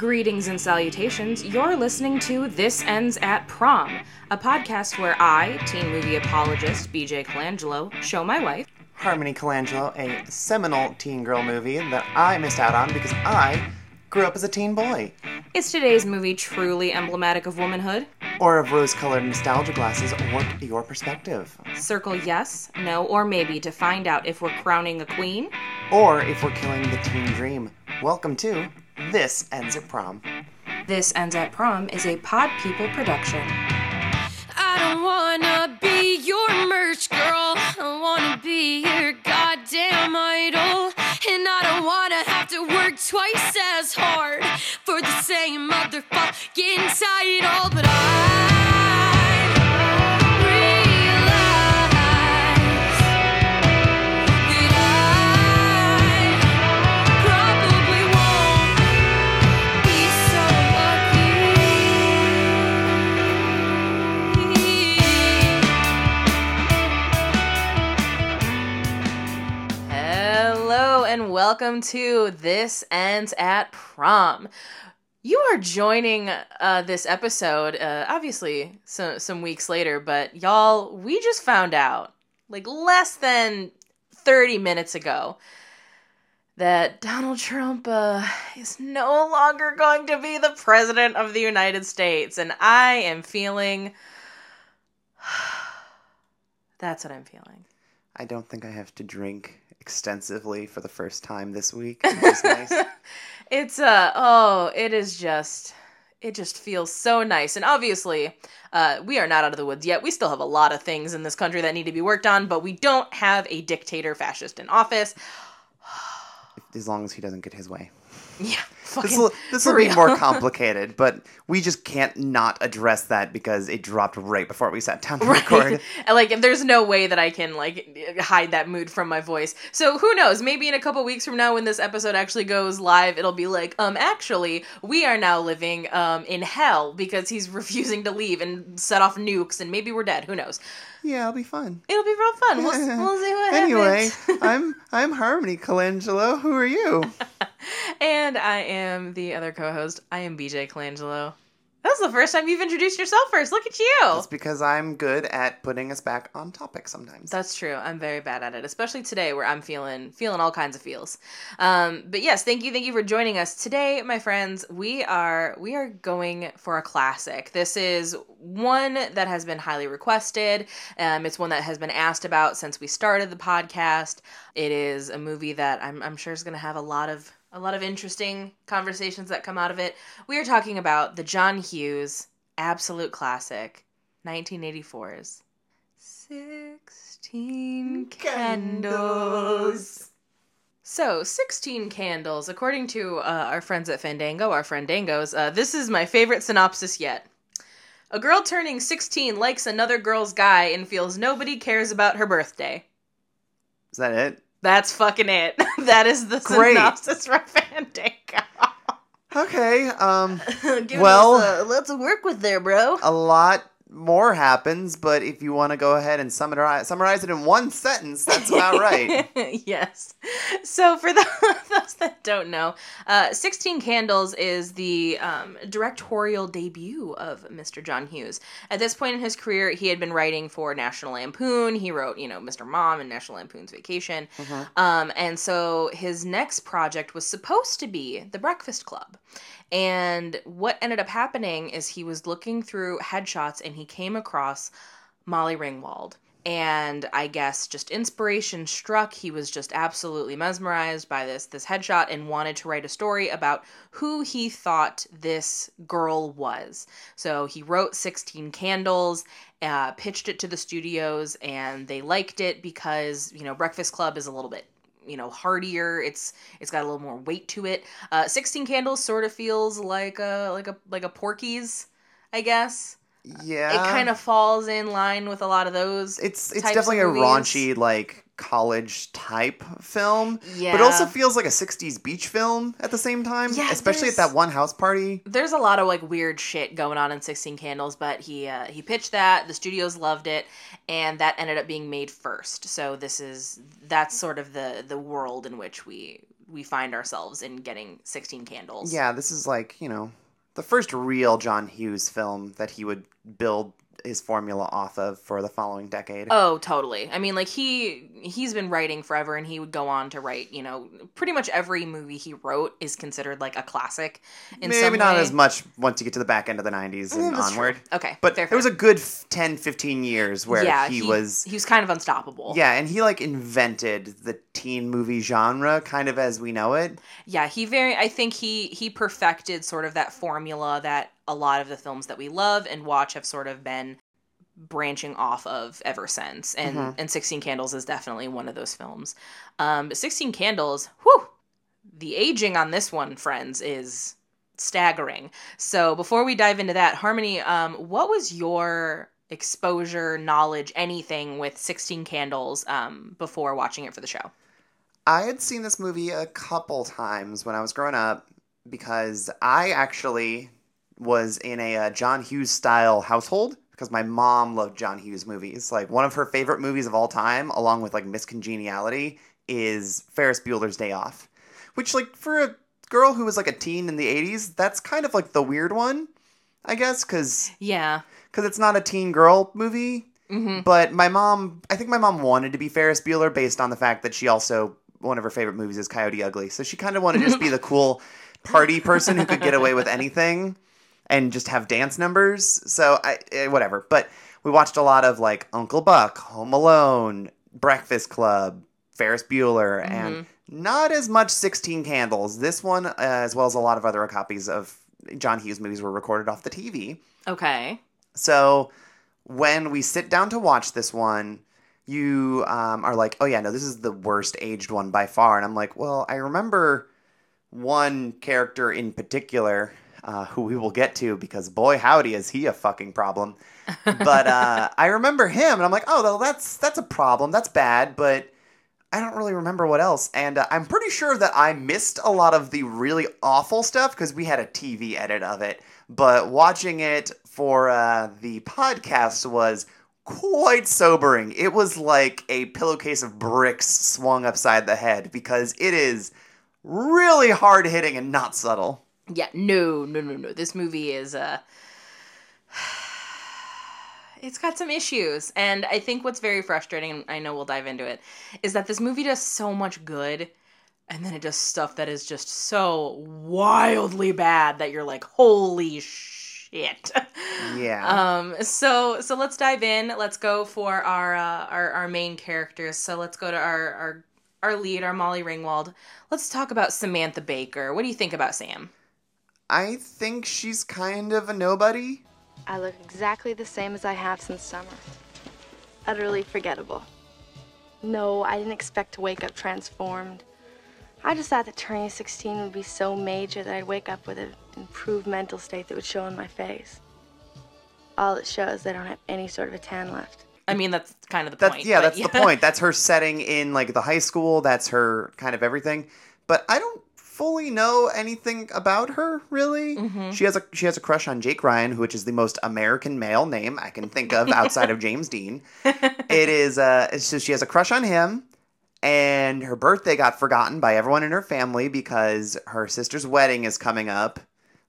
Greetings and salutations. You're listening to This Ends at Prom, a podcast where I, teen movie apologist BJ Colangelo, show my wife. Harmony Colangelo, a seminal teen girl movie that I missed out on because I grew up as a teen boy. Is today's movie truly emblematic of womanhood? Or of rose colored nostalgia glasses warp your perspective. Circle yes, no, or maybe to find out if we're crowning a queen. Or if we're killing the teen dream. Welcome to This Ends at Prom. This Ends at Prom is a Pod People production. I don't wanna be your merch girl. I wanna be your goddamn idol. And I don't wanna have to work twice as hard for the same motherfucking title. But I welcome to This Ends at Prom. You are joining uh, this episode, uh, obviously, so, some weeks later, but y'all, we just found out, like less than 30 minutes ago, that Donald Trump uh, is no longer going to be the President of the United States. And I am feeling. That's what I'm feeling. I don't think I have to drink extensively for the first time this week. Nice. It's uh oh, it is just it just feels so nice. And obviously, uh, we are not out of the woods yet. We still have a lot of things in this country that need to be worked on, but we don't have a dictator fascist in office. as long as he doesn't get his way. Yeah, This will this will be more complicated, but we just can't not address that because it dropped right before we sat down to record. Right. And, like there's no way that I can like hide that mood from my voice. So who knows? Maybe in a couple weeks from now when this episode actually goes live, it'll be like, um actually, we are now living um in hell because he's refusing to leave and set off nukes and maybe we're dead. Who knows? Yeah, it'll be fun. It'll be real fun. We'll, we'll see what anyway, happens. Anyway, I'm I'm Harmony Colangelo. Who are you? and I am the other co-host. I am BJ Colangelo. That was the first time you've introduced yourself first. Look at you. It's because I'm good at putting us back on topic sometimes. That's true. I'm very bad at it, especially today where I'm feeling feeling all kinds of feels. Um, but yes, thank you, thank you for joining us today, my friends. We are we are going for a classic. This is one that has been highly requested. Um, it's one that has been asked about since we started the podcast. It is a movie that I'm I'm sure is going to have a lot of a lot of interesting conversations that come out of it. We are talking about the John Hughes absolute classic, 1984's 16 candles. So, 16 candles, according to uh, our friends at Fandango, our friend Dangos, uh, this is my favorite synopsis yet. A girl turning 16 likes another girl's guy and feels nobody cares about her birthday. Is that it? That's fucking it. that is the Great. synopsis for Fandango. Okay. Um, Well- us, uh, of work with there, bro. a lot more happens, but if you want to go ahead and summarize summarize it in one sentence, that's about right. yes. So, for the, those that don't know, uh, 16 Candles is the um, directorial debut of Mr. John Hughes. At this point in his career, he had been writing for National Lampoon. He wrote, you know, Mr. Mom and National Lampoon's Vacation. Um, and so his next project was supposed to be The Breakfast Club. And what ended up happening is he was looking through headshots and he came across Molly Ringwald. And I guess just inspiration struck. He was just absolutely mesmerized by this this headshot and wanted to write a story about who he thought this girl was. So he wrote 16 Candles, uh, pitched it to the studios, and they liked it because, you know, Breakfast Club is a little bit you know heartier it's it's got a little more weight to it uh 16 candles sort of feels like a like a like a porky's i guess Yeah. it kind of falls in line with a lot of those it's it's definitely a movies. raunchy like college type film. But it also feels like a 60s beach film at the same time. Yeah, especially at that one house party. there's a lot of like weird shit going on in 16 candles but he uh, he pitched that the studios loved it and that ended up being made first so this is that's sort of the the world in which we we find ourselves in getting 16 candles. Yeah, this is like, you know, the first real John Hughes film that he would build his formula off of for the following decade. Oh, totally. I mean, like he he's been writing forever, and he would go on to write. You know, pretty much every movie he wrote is considered like a classic. In Maybe not way. as much once you get to the back end of the 90s and Mm, that's true. onward. Okay, But fair, there was a good f- 10, 15 years where yeah, he, was. he was kind of unstoppable. Yeah, and he like invented the teen movie genre kind of as we know it. yeah he very i think he he perfected sort of that formula that a lot of the films that we love and watch have sort of been branching off of ever since. And Mhm. and 16 candles is definitely one of those films. Um but 16 candles whew the aging on this one friends is staggering. So before we dive into that harmony um what was your exposure knowledge anything with 16 candles um before watching it for the show? I had seen this movie a couple times when I was growing up because I actually was in a uh, John Hughes style household because my mom loved John Hughes movies. Like one of her favorite movies of all time, along with like Miss Congeniality, is Ferris Bueller's Day Off, which like for a girl who was like a teen in the 80s, that's kind of like the weird one, I guess, because yeah because it's not a teen girl movie. hmm But my mom, I think my mom wanted to be Ferris Bueller based on the fact that she also one of her favorite movies is Coyote Ugly. So she kind of wanted to just be the cool party person who could get away with anything and just have dance numbers. So I eh, whatever. But we watched a lot of like Uncle Buck, Home Alone, Breakfast Club, Ferris Bueller, and not as much 16 Candles. This one, uh, as well as a lot of other copies of John Hughes movies, were recorded off the TV. okay So when we sit down to watch this one, you um, are like, oh yeah, no, this is the worst aged one by far. And I'm like, well, I remember one character in particular uh, who we will get to because boy howdy is he a fucking problem. But uh, I remember him, and I'm like, oh, well, that's that's a problem. That's bad, but. I don't really remember what else, and uh, I'm pretty sure that I missed a lot of the really awful stuff because we had a TV edit of it. But watching it for uh, the podcast was quite sobering. It was like a pillowcase of bricks swung upside the head because it is really hard hitting and not subtle. Yeah, no, no, no, no. This movie is uh it's got some issues. And I think what's very frustrating, and I know we'll dive into it, is that this movie does so much good and then it does stuff that is just so wildly bad that you're like, holy shit. Yeah. Um so so let's dive in. Let's go for our uh our, our main characters. So let's go to our our our lead, our Molly Ringwald. Let's talk about Samantha Baker. What do you think about Sam? I think she's kind of a nobody. I look exactly the same as I have since summer. Utterly forgettable. No, I didn't expect to wake up transformed. I just thought that turning 16 would be so major that I'd wake up with an improved mental state that would show on my face. All it shows is that I don't have any sort of a tan left. I mean, that's kind of the That's point. yeah, but that's the point. That's her setting in like the high school. That's her kind of everything. But I don't fully know anything about her really. Mm-hmm. She has a she has a crush on Jake Ryan, which is the most American male name I can think of outside of James Dean. It is uh, so she has a crush on him. And her birthday got forgotten by everyone in her family because her sister's wedding is coming up,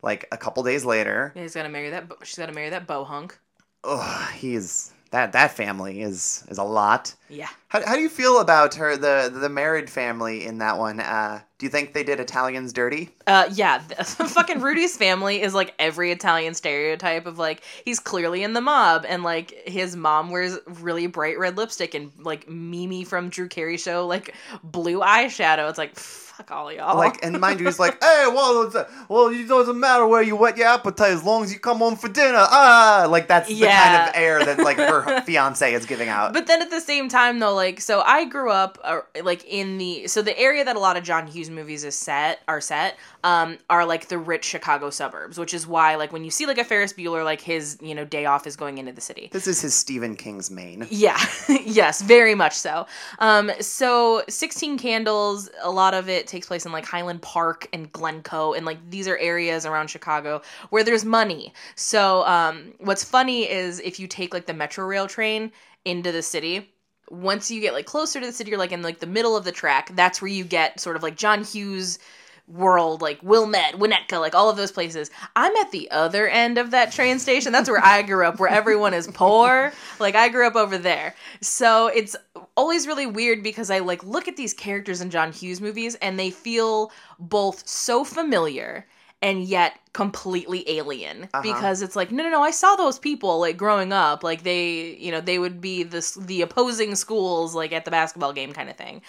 like a couple days later. Yeah, he's got to marry that. She's got to marry that bow hunk. Ugh, he's that that family is is a lot. Yeah. How, how do you feel about her the the married family in that one? Uh, do you think they did Italians dirty? Uh, yeah. Fucking Rudy's family is like every Italian stereotype of like he's clearly in the mob and like his mom wears really bright red lipstick and like Mimi from Drew Carey show like blue eyeshadow. It's like fuck all y'all. Like, and mind you, he's like, hey, well, it's, well, it doesn't matter where you wet your appetite as long as you come home for dinner. Ah, like that's the kind of air that like her fiance is giving out. But then at the same time, though, like, so I grew up uh, like in the so the area that a lot of John Hughes movies is set are set um are like the rich Chicago suburbs, which is why like when you see like a Ferris Bueller, like his you know day off is going into the city. this is his Stephen King's Maine. Yeah, yes, very much so. Um, so 16 Candles, a lot of it takes place in like Highland Park and Glencoe, and like these are areas around Chicago where there's money. So, um, what's funny is if you take like the Metra Rail train into the city, once you get like closer to the city, you're like in like the middle of the track. That's where you get sort of like John Hughes world, like Wilmette, Winnetka, like all of those places. I'm at the other end of that train station. That's where I grew up, where everyone is poor. Like I grew up over there. So it's always really weird because I like look at these characters in John Hughes movies and they feel both so familiar and yet completely alien. Uh-huh. because it's like no no no I saw those people like growing up. Like they you know they would be this the opposing schools like at the basketball game kind of thing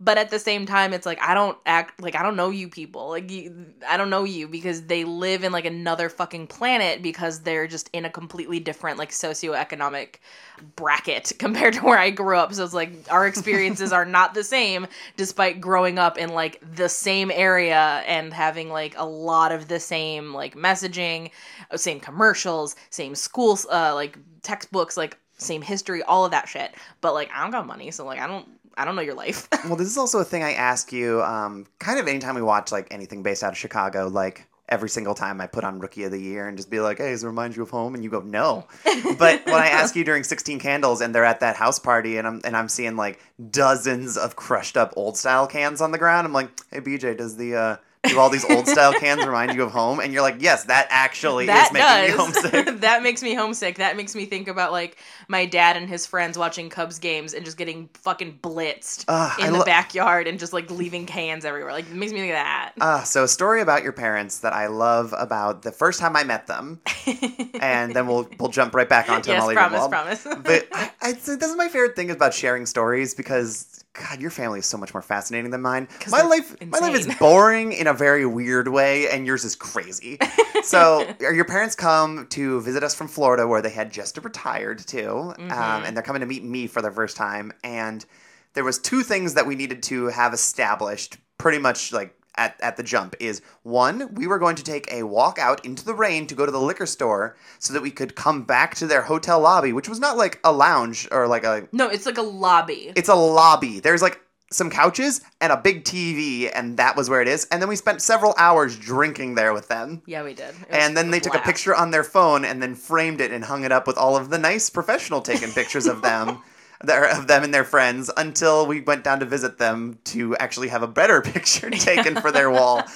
but at the same time it's like I don't act like I don't know you people. Like you, I don't know you because they live in like another fucking planet because they're just in a completely different like socioeconomic bracket compared to where I grew up. So it's like our experiences are not the same despite growing up in like the same area and having like a lot of the same like messaging uh, same commercials same schools uh like textbooks like same history all of that shit but like I don't got money so like I don't I don't know your life Well, this is also a thing I ask you um, kind of anytime we watch like anything based out of Chicago, like every single time I put on Rookie of the Year and just be like, hey, does it remind you of home? And you go, no. but when I ask you during 16 Candles and they're at that house party and I'm, and I'm seeing like dozens of crushed up old style cans on the ground, I'm like, hey, BJ, does the. Uh, do all these old style cans remind you of home? And you're like, yes, that actually that is making me homesick. that makes me homesick. That makes me think about like my dad and his friends watching Cubs games and just getting fucking blitzed Ugh, in I the lo- backyard and just like leaving cans everywhere. Like it makes me think of that. Uh, so a story about your parents that I love about the first time I met them, and then we'll we'll jump right back onto yes, Molly promise, Ringwald. promise. But I, I, this is my favorite thing about sharing stories because God, your family is so much more fascinating than mine. My life, my life is boring in a very weird way, and yours is crazy. so your parents come to visit us from Florida, where they had just retired too, Mm-hmm. um, and they're coming to meet me for the first time. And there was two things that we needed to have established, pretty much like at, at the jump is one, we were going to take a walk out into the rain to go to the liquor store so that we could come back to their hotel lobby, which was not like a lounge or like a no, it's like a lobby. it's a lobby. There's like some couches and a big TV, and that was where it is. And then we spent several hours drinking there with them. yeah, we did. And then they took a picture on their phone and then framed it and hung it up with all of the nice professional taken pictures of them. Of them and their friends until we went down to visit them to actually have a better picture taken for their wall.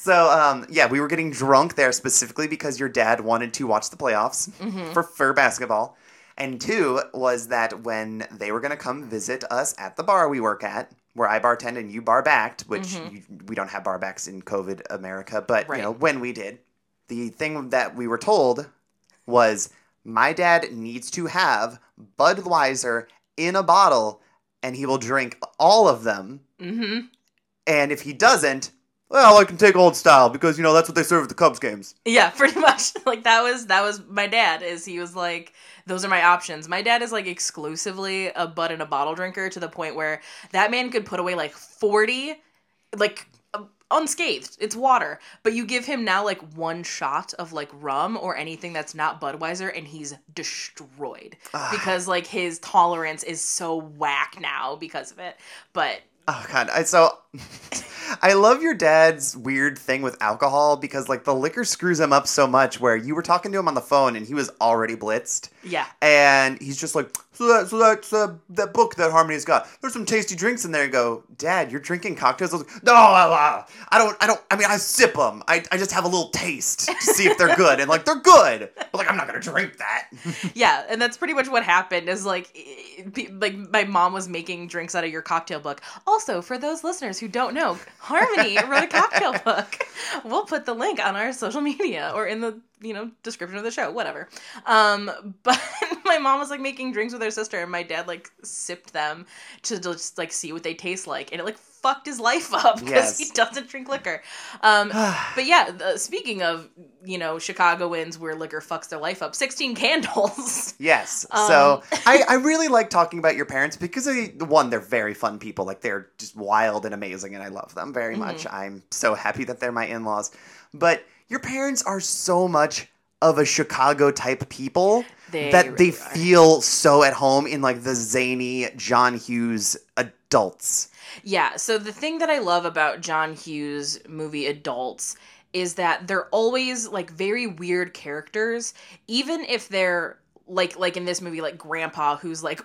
So um, yeah, we were getting drunk there specifically because your dad wanted to watch the playoffs Mm-hmm. for for basketball, and two was that when they were going to come visit us at the bar we work at, where I bartend and you bar backed, which you, we don't have bar backs in COVID America, but Mm-hmm. Right. you know when we did, the thing that we were told was my dad needs to have Budweiser in a bottle, and he will drink all of them. Mm-hmm. And if he doesn't, well, I can take old style because you know that's what they serve at the Cubs games. Yeah, pretty much. Like that was that was my dad. Is he was like, those are my options. My dad is like exclusively a bud and a bottle drinker to the point where that man could put away like forty, like unscathed. It's water, but you give him now like one shot of like rum or anything that's not Budweiser, and he's destroyed because like his tolerance is so whack now because of it. But Oh god, I so I love your dad's weird thing with alcohol because like the liquor screws him up so much. Where you were talking to him on the phone and he was already blitzed, yeah, and he's just like, so that so that's uh, that book that Harmony's got. There's some tasty drinks in there. You go, Dad, you're drinking cocktails. I was like, no, I don't, I don't. I mean, I sip them. I, I just have a little taste to see if they're good, and like they're good, but like I'm not gonna drink that. yeah, and that's pretty much what happened. Is like, like my mom was making drinks out of your cocktail book. Also, for those listeners who don't know, Harmony wrote a cocktail book. We'll put the link on our social media or in the you know description of the show, whatever. Um, but my mom was like making drinks with her sister, and my dad like sipped them to just like see what they taste like, and it like fucked his life up because Yes. he doesn't drink liquor. Um, but yeah, the, speaking of you know Chicagoans where liquor fucks their life up, Sixteen Candles. Yes. Um, so I, I really like talking about your parents because they, one, they're very fun people. Like they're just wild and amazing, and I love them very Mm-hmm. much. I'm so happy that they're my in-laws. But your parents are so much of a Chicago type people They that really they are. feel so at home in like the zany John Hughes adults. Yeah, so the thing that I love about John Hughes movie adults is that they're always like very weird characters, even if they're like like in this movie like grandpa who's like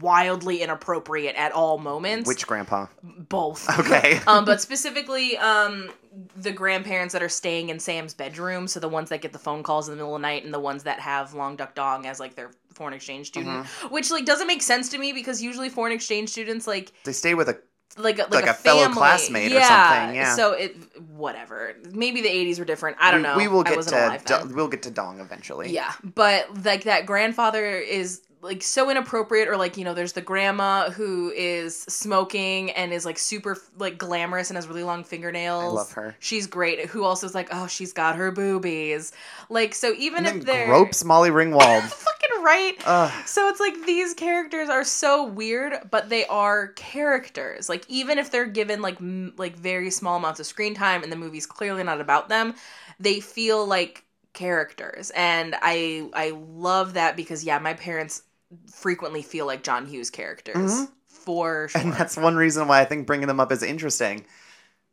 wildly inappropriate at all moments Which grandpa? both Okay. um but specifically um the grandparents that are staying in Sam's bedroom so the ones that get the phone calls in the middle of the night and the ones that have Long Duck Dong as like their foreign exchange student Mm-hmm. which like doesn't make sense to me because usually foreign exchange students like They stay with a like a, like, Like a, a fellow classmate or something, yeah. So it whatever. Maybe the 80s were different. I don't we, know. We will get wasn't to Do- we'll get to Dong eventually. Yeah, but like that grandfather is like so inappropriate or like you know there's the grandma who is smoking and is like super like glamorous and has really long fingernails I love her. she's great who also is like oh she's got her boobies like so even And if they're gropes Molly Ringwald. fucking right Ugh. so it's like these characters are so weird, but they are characters. Like even if they're given like m- like very small amounts of screen time and the movie's clearly not about them, they feel like characters. And I I love that because yeah, my parents frequently feel like John Hughes characters. Mhm. For sure. And that's one reason why I think bringing them up is interesting.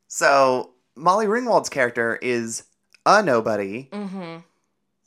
So, Molly Ringwald's character is a nobody hmm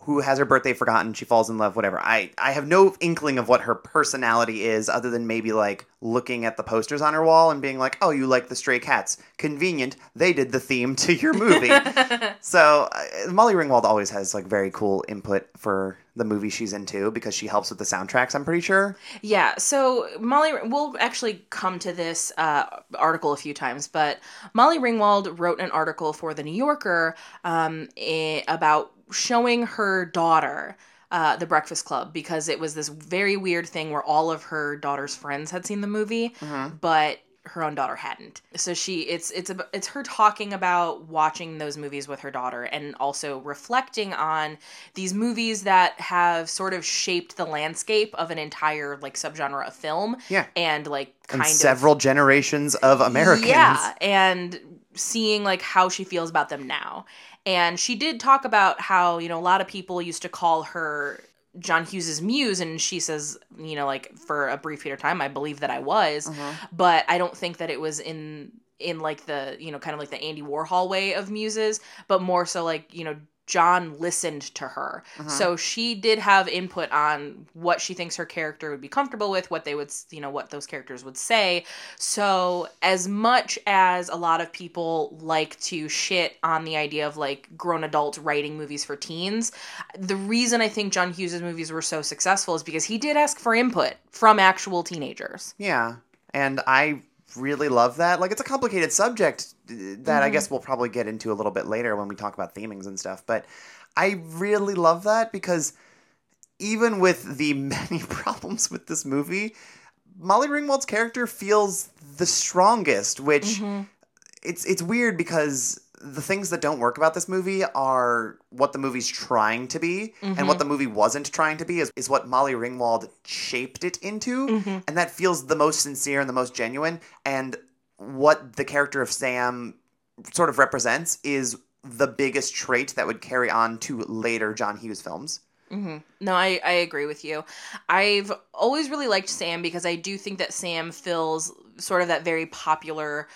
who has her birthday forgotten. She falls in love, whatever. I, I have no inkling of what her personality is other than maybe like looking at the posters on her wall and being like, oh, you like the stray cats. Convenient. They did the theme to your movie. so, uh, Molly Ringwald always has like very cool input for the movie she's into because she helps with the soundtracks, I'm pretty sure. Yeah, so Molly, we'll actually come to this uh, article a few times, but Molly Ringwald wrote an article for The New Yorker um, about showing her daughter uh, The Breakfast Club because it was this very weird thing where all of her daughter's friends had seen the movie, but her own daughter hadn't. So she it's it's a, it's her talking about watching those movies with her daughter and also reflecting on these movies that have sort of shaped the landscape of an entire like subgenre of film. Yeah. And like kind And of several generations of Americans. yeah, and seeing like how she feels about them now. And she did talk about how, you know, a lot of people used to call her John Hughes's muse and she says, you know, like for a brief period of time I believe that I was, mm-hmm. but I don't think that it was in in like the, you know, kind of like the Andy Warhol way of muses, but more so like, you know, John listened to her. Uh-huh. So she did have input on what she thinks her character would be comfortable with, what they would, you know, what those characters would say. So as much as a lot of people like to shit on the idea of like grown adults writing movies for teens, the reason I think John Hughes' movies were so successful is because he did ask for input from actual teenagers. Yeah, and I really love that. Like, it's a complicated subject that I mm-hmm. guess we'll probably get into a little bit later when we talk about themings and stuff. But I really love that because even with the many problems with this movie, Molly Ringwald's character feels the strongest, which mm-hmm. it's it's weird because the things that don't work about this movie are what the movie's trying to be, and what mm-hmm. the movie wasn't trying to be is, is what Molly Ringwald shaped it into, and that feels the most sincere and the most genuine. And what the character of Sam sort of represents is the biggest trait that would carry on to later John Hughes films. Mm-hmm. No, I, I agree with you. I've always really liked Sam because I do think that Sam fills sort of that very popular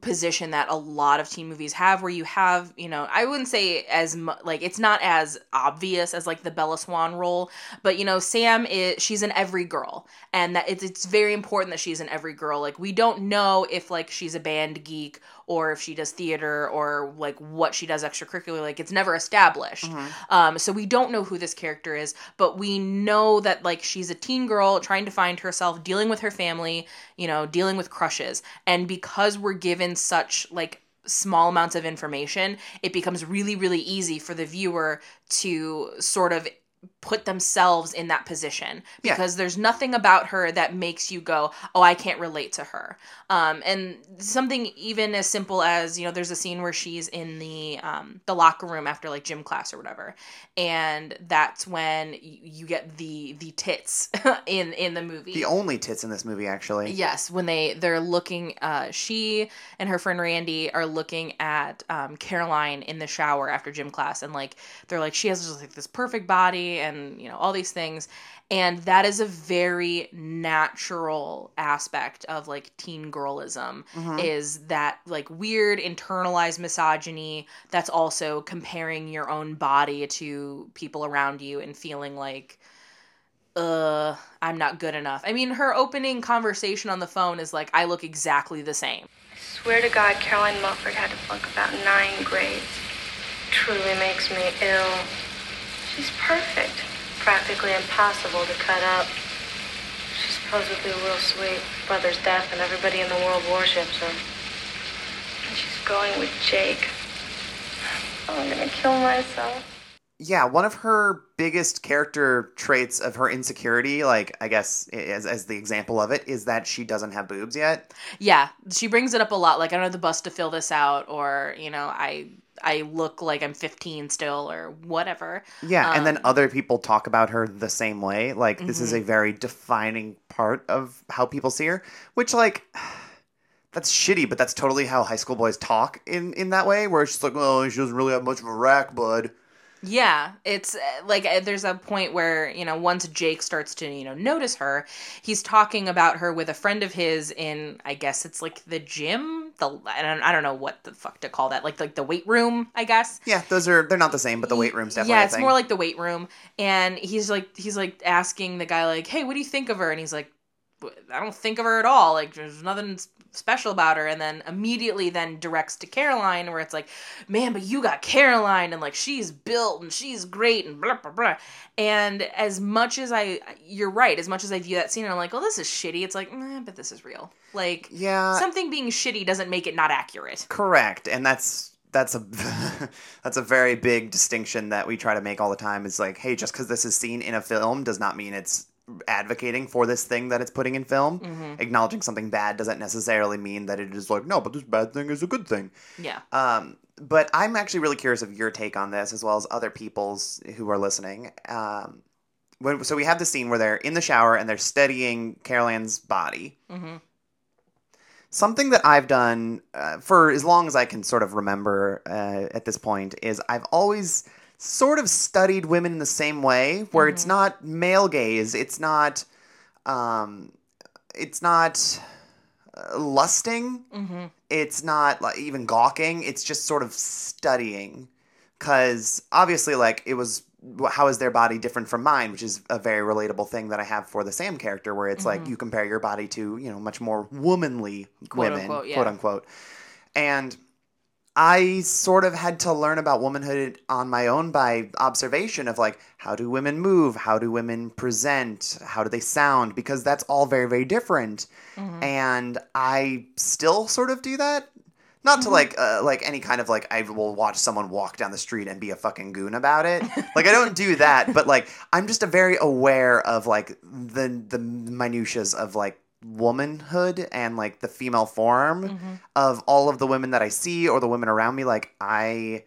position that a lot of teen movies have where you have you know i wouldn't say as mu- like it's not as obvious as like the bella swan role but you know sam is she's an every girl and that it's, it's very important that she's an every girl. Like we don't know if like she's a band geek or if she does theater or like what she does extracurricular like it's never established. Um so we don't know who this character is but we know that like she's a teen girl trying to find herself dealing with her family you know dealing with crushes. And because we're given such like small amounts of information it becomes really really easy for the viewer to sort of put themselves in that position Yeah. because there's nothing about her that makes you go oh i can't relate to her um, and something even as simple as you know there's a scene where she's in the um, the locker room after like gym class or whatever and that's when you get the the tits in in the movie The only tits in this movie, actually. Yes, when they they're looking, uh, she and her friend Randy are looking at um, Caroline in the shower after gym class, and like they're like she has just like this perfect body, and you know all these things, and that is a very natural aspect of like teen girlism is that like weird internalized misogyny that's also comparing your own body to people around you and feeling like uh, I'm not good enough. I mean, her opening conversation on the phone is like, I look exactly the same. I swear to God, Caroline Mulford had to flunk about nine grades. Truly makes me ill. She's perfect. Practically impossible to cut up. She's supposedly real sweet. Brother's deaf and everybody in the world worships her. And she's going with Jake. Oh, I'm gonna kill myself. Yeah, one of her biggest character traits of her insecurity, like I guess as, as the example of it, is that she doesn't have boobs yet. Yeah, she brings it up a lot. Like, I don't have the bus to fill this out, or, you know, I. I look like I'm 15 still, or whatever. Yeah, and then Um, other people talk about her the same way. Like this is a very defining part of how people see her, which like that's shitty, but that's totally how high school boys talk in in that way, where it's just like, oh, she doesn't really have much of a rack, bud. Yeah, it's uh, like uh, there's a point where, you know, once Jake starts to, you know, notice her, he's talking about her with a friend of his in, I guess it's like the gym, the I don't, I don't know what the fuck to call that, like like the weight room, I guess. Yeah, those are they're not the same, but the weight room's definitely yeah, it's more like the weight room, and he's like he's like asking the guy like, "Hey, what do you think of her?" And he's like, "I don't think of her at all. Like, there's nothing special about her." And then immediately then directs to Caroline, where it's like, "Man, but you got Caroline, and like she's built and she's great and blah blah blah." And as much as I, you're right, as much as I view that scene, and I'm like, "Oh, this is shitty." It's like, nah, but this is real. Like, yeah, something being shitty doesn't make it not accurate. Correct, and that's that's a that's a very big distinction that we try to make all the time. Is like, hey, just because this is seen in a film does not mean it's advocating for this thing that it's putting in film. Mm-hmm. Acknowledging something bad doesn't necessarily mean that it is like, no, but this bad thing is a good thing. Yeah. Um, but I'm actually really curious of your take on this, as well as other people's who are listening. Um, when, so we have the scene where they're in the shower and they're studying Carol Caroline's body. hmm Something that I've done uh, for as long as I can sort of remember uh, at this point is I've always sort of studied women in the same way, where it's not male gaze, it's not, um, it's not uh, lusting, hmm it's not like even gawking, it's just sort of studying, because obviously, like it was. How is their body different from mine? Which is a very relatable thing that I have for the Sam character, where it's like you compare your body to, you know, much more womanly Quote, women, unquote, yeah. quote unquote. And I sort of had to learn about womanhood on my own by observation of like how do women move, how do women present, how do they sound, because that's all very very different. Mm-hmm. And I still sort of do that. Not Mm-hmm. to like uh, like any kind of like I will watch someone walk down the street and be a fucking goon about it. like I don't do that, but like I'm just a very aware of like the the minutiae of like womanhood and like the female form Mm-hmm. of all of the women that I see or the women around me. Like I,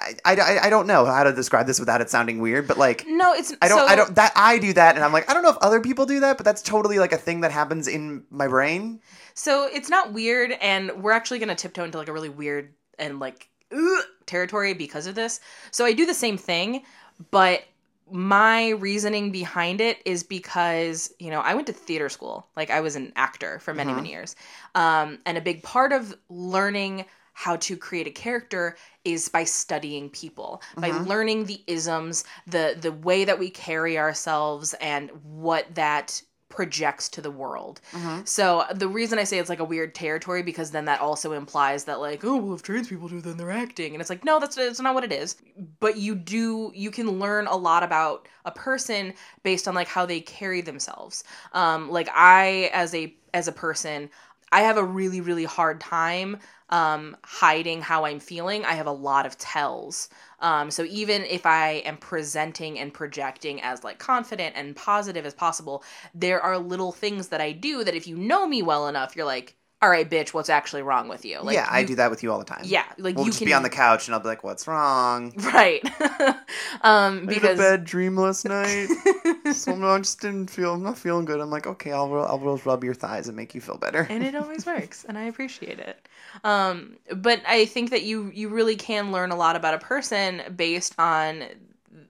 I, I, I don't know how to describe this without it sounding weird, but like No, it's I don't so- I don't that I do that and I'm like I don't know if other people do that, but that's totally like a thing that happens in my brain. So it's not weird, and we're actually gonna tiptoe into like a really weird and like ugh, territory because of this. So I do the same thing, but my reasoning behind it is because you know I went to theater school, like I was an actor for many many years, um, and a big part of learning how to create a character is by studying people by learning the isms the the way that we carry ourselves and what that projects to the world. So the reason I say it's like a weird territory because then that also implies that like oh well if trans people do then they're acting. And it's like no that's that's not what it is. But you do you can learn a lot about a person based on like how they carry themselves. Um like I as a as a person I have a really really hard time um hiding how I'm feeling. I have a lot of tells. Um so even if I am presenting and projecting as like confident and positive as possible there are little things that I do that if you know me well enough you're like all right bitch what's actually wrong with you like yeah, I do that with you all the time. yeah like we'll you just can be on the couch and I'll be like, "What's wrong?" right um because i had bad dream last night, so I just didn't feel. I'm not feeling good. I'm like, okay, I'll I'll rub your thighs and make you feel better. and it always works and i appreciate it um, but i think that you you really can learn a lot about a person based on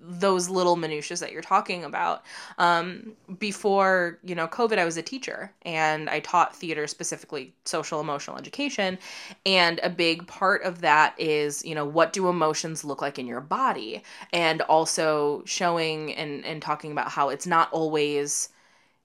those little minutiae that you're talking about. Um, before you know COVID, I was a teacher and I taught theater specifically social emotional education, and a big part of that is you know what do emotions look like in your body, and also showing and and talking about how it's not always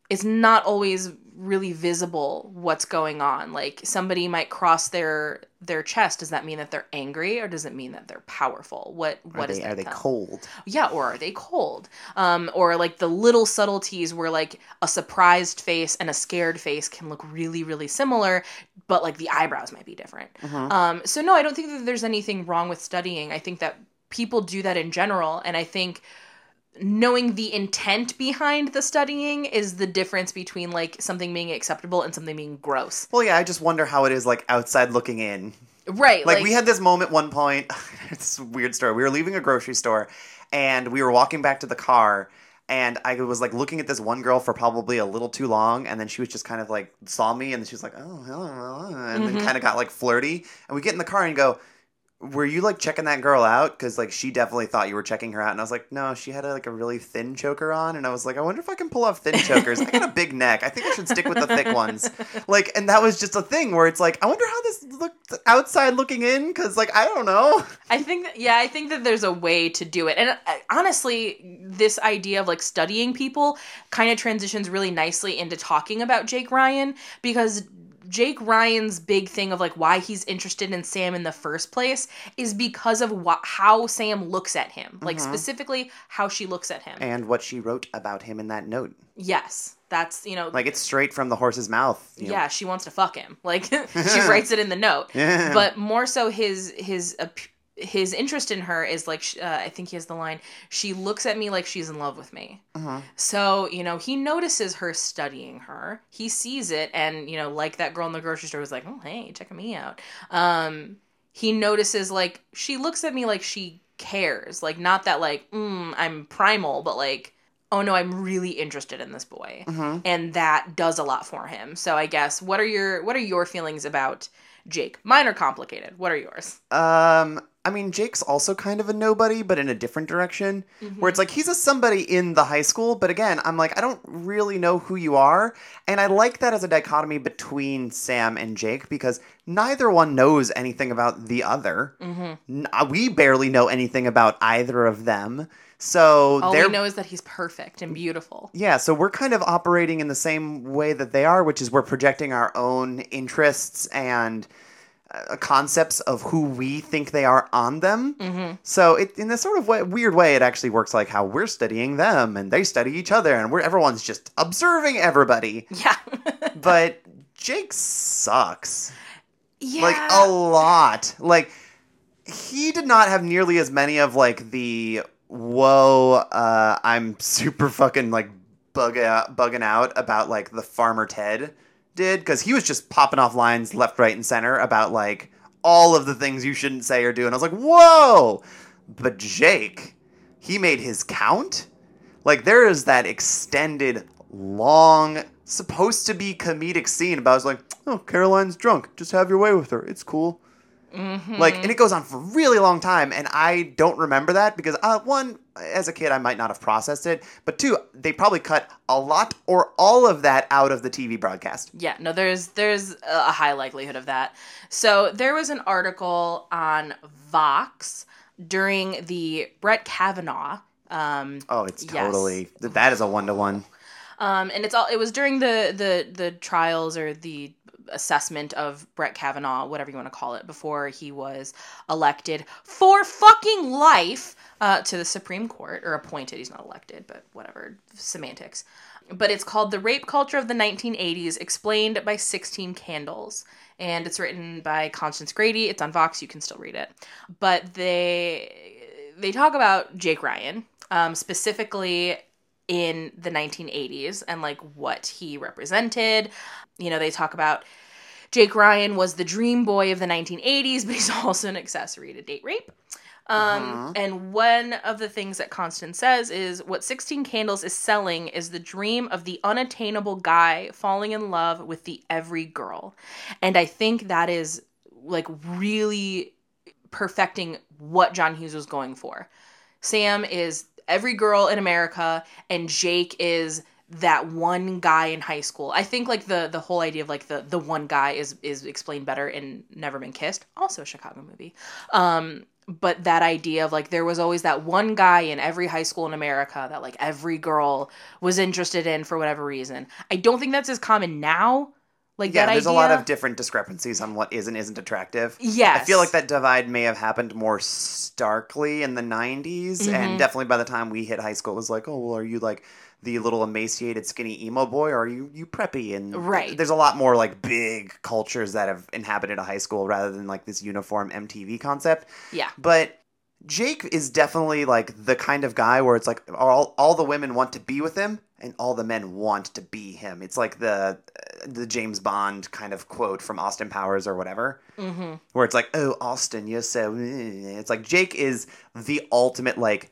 it's not always really visible what's going on. Like somebody might cross their their chest. Does that mean that they're angry or does it mean that they're powerful? What what Are is they, that are they cold? yeah or are they cold? Um or like the little subtleties where like a surprised face and a scared face can look really really similar but like the eyebrows might be different. Mhm. um so no i don't think that there's anything wrong with studying. I think that people do that in general and i think knowing the intent behind the studying is the difference between like something being acceptable and something being gross Well, yeah, I just wonder how it is like outside looking in. right Like, we had this moment one point. it's a weird story. We were leaving a grocery store and we were walking back to the car and I was like looking at this one girl for probably a little too long and then she was just kind of like saw me and she was like, "Oh, hello." And then Mhm. kind of got like flirty and we get in the car and go, were you like checking that girl out? Because like she definitely thought you were checking her out, and I was like, no, she had a, like a really thin choker on, and I was like, I wonder if I can pull off thin chokers. I got a big neck. I think I should stick with the thick ones. Like, and that was just a thing where it's like, I wonder how this looked outside looking in, because like I don't know. I think that, yeah, I think that there's a way to do it. And uh, honestly, this idea of like studying people kind of transitions really nicely into talking about Jake Ryan because Jake Ryan's big thing of like why he's interested in Sam in the first place is because of how Sam looks at him. Like Mhm. specifically how she looks at him. And what she wrote about him in that note, yes. That's, you know, like it's straight from the horse's mouth. you know. yeah, she wants to fuck him. Like she writes it in the note. Yeah. but more so his his ap- his interest in her is like uh, I think he has the line she looks at me like she's in love with me. Uh-huh. So, you know, he notices her studying her. He sees it and, you know, like that girl in the grocery store was like, "Oh, hey, check me out." Um he notices like she looks at me like she cares. Like not that like, mm, I'm primal, but like oh no, I'm really interested in this boy. Mhm. And that does a lot for him. So I guess what are your what are your feelings about Jake? Mine are complicated. What are yours? Um, I mean, Jake's also kind of a nobody, but in a different direction. Mm-hmm. Where it's like he's a somebody in the high school, but again, I'm like, I don't really know who you are. And I like that as a dichotomy between Sam and Jake because neither one knows anything about the other. Mm-hmm. N- uh, We barely know anything about either of them. So All we know is that he's perfect and beautiful. yeah, so we're kind of operating in the same way that they are, which is we're projecting our own interests and uh, concepts of who we think they are on them. Mm-hmm. So it, in this sort of way, weird way, it actually works like how we're studying them and they study each other, and we're everyone's just observing everybody. Yeah. But Jake sucks yeah. like a lot. Like he did not have nearly as many of like the whoa, uh, I'm super fucking like bug out, bugging out about like the farmer Ted did because he was just popping off lines left, right, and center about like all of the things you shouldn't say or do, and I was like, whoa. But Jake, he made his count. Like there is that extended, long, supposed to be comedic scene about I was like, oh, Caroline's drunk. Just have your way with her. It's cool. Mhm. Like, and it goes on for a really long time, and I don't remember that because, uh, one, as a kid, I might not have processed it, but two, they probably cut a lot or all of that out of the TV broadcast. Yeah, no, there's there's a high likelihood of that. So there was an article on Vox during the Brett Kavanaugh. Um, Oh, it's Yes. totally that is a one to one. um, and it's all it was during the the the trials or the assessment of Brett Kavanaugh, whatever you want to call it, before he was elected for fucking life uh, to the Supreme Court or appointed. He's not elected, but whatever semantics. But it's called "The Rape Culture of the 1980s," explained by 16 Candles, and it's written by Constance Grady. It's on Vox. You can still read it, but they they talk about Jake Ryan um, specifically in the 1980s and like what he represented. You know, they talk about Jake Ryan was the dream boy of the 1980s, but he's also an accessory to date rape. Um, Uh-huh. And one of the things that Constance says is what 16 Candles is selling is the dream of the unattainable guy falling in love with the every girl. And I think that is like really perfecting what John Hughes was going for. Sam is every girl in America, and Jake is that one guy in high school. I think like the the whole idea of like the the one guy is is explained better in Never Been Kissed, also a Chicago movie. Um, but that idea of like there was always that one guy in every high school in America that like every girl was interested in for whatever reason. I don't think that's as common now. Like Yeah, there's idea. a lot of different discrepancies on what is and isn't attractive. yes. I feel like that divide may have happened more starkly in the 90s, Mm-hmm. and definitely by the time we hit high school, it was like, oh, well, are you like the little emaciated, skinny emo boy, or are you you preppy? And Right. there's a lot more like big cultures that have inhabited a high school rather than like this uniform MTV concept. Yeah. But Jake is definitely like the kind of guy where it's like all all the women want to be with him and all the men want to be him. It's like the the James Bond kind of quote from Austin Powers or whatever, mm-hmm. where it's like, "Oh, Austin, you're so." eh." It's like Jake is the ultimate like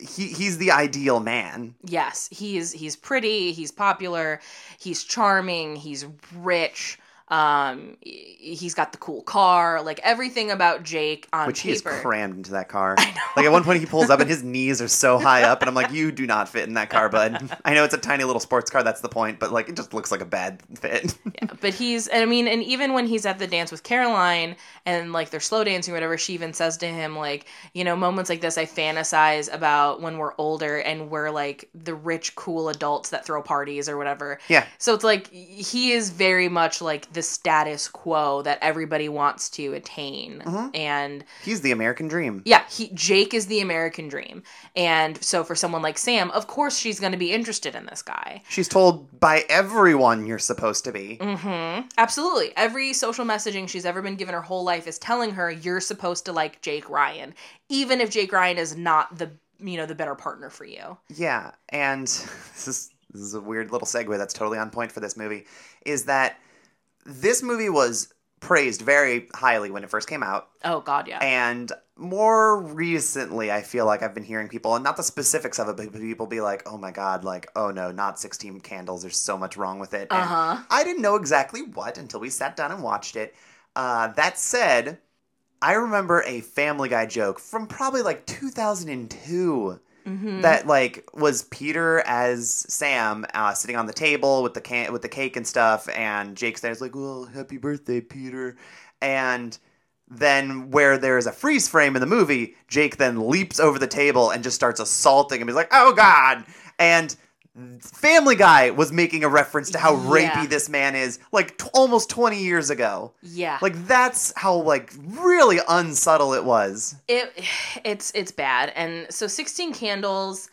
he he's the ideal man. Yes, he's he's pretty, he's popular, he's charming, he's rich. Um, he's got the cool car, like everything about Jake on Which he is crammed into that car. Like at one point he pulls up and his knees are so high up, and I'm like, "You do not fit in that car, bud." I know it's a tiny little sports car. That's the point, but like it just looks like a bad fit. yeah, but he's and I mean, and even when he's at the dance with Caroline and like they're slow dancing or whatever, she even says to him like, you know, moments like this I fantasize about when we're older and we're like the rich, cool adults that throw parties or whatever. Yeah. So it's like he is very much like the status quo that everybody wants to attain, and He's the American dream. yeah, he Jake is the American dream, and so for someone like Sam, of course she's going to be interested in this guy. She's told by everyone you're supposed to be. Mm-hmm. Absolutely. Every social messaging she's ever been given her whole life is telling her you're supposed to like Jake Ryan, even if Jake Ryan is not the you know the better partner for you. Yeah, and this is this is a weird little segue that's totally on point for this movie. Is that this movie was praised very highly when it first came out, Oh God, yeah. and more recently, I feel like I've been hearing people, and not the specifics of it, but people be like, "Oh my god, like, oh no, not sixteen candles. There's so much wrong with it." Uh-huh. I didn't know exactly what until we sat down and watched it. Uh, that said, I remember a Family Guy joke from probably like 2002 Mm-hmm. that like was Peter as Sam uh, sitting on the table with the can with the cake and stuff, and Jake's there's like, "Well, happy birthday, Peter," and then where there's a freeze frame in the movie, Jake then leaps over the table and just starts assaulting him. He's like, "Oh God!" and Family Guy was making a reference to how Yeah. rapey this man is, like t- almost twenty years ago. yeah. Like that's how like really unsubtle it was. it it's it's bad and so 16 candles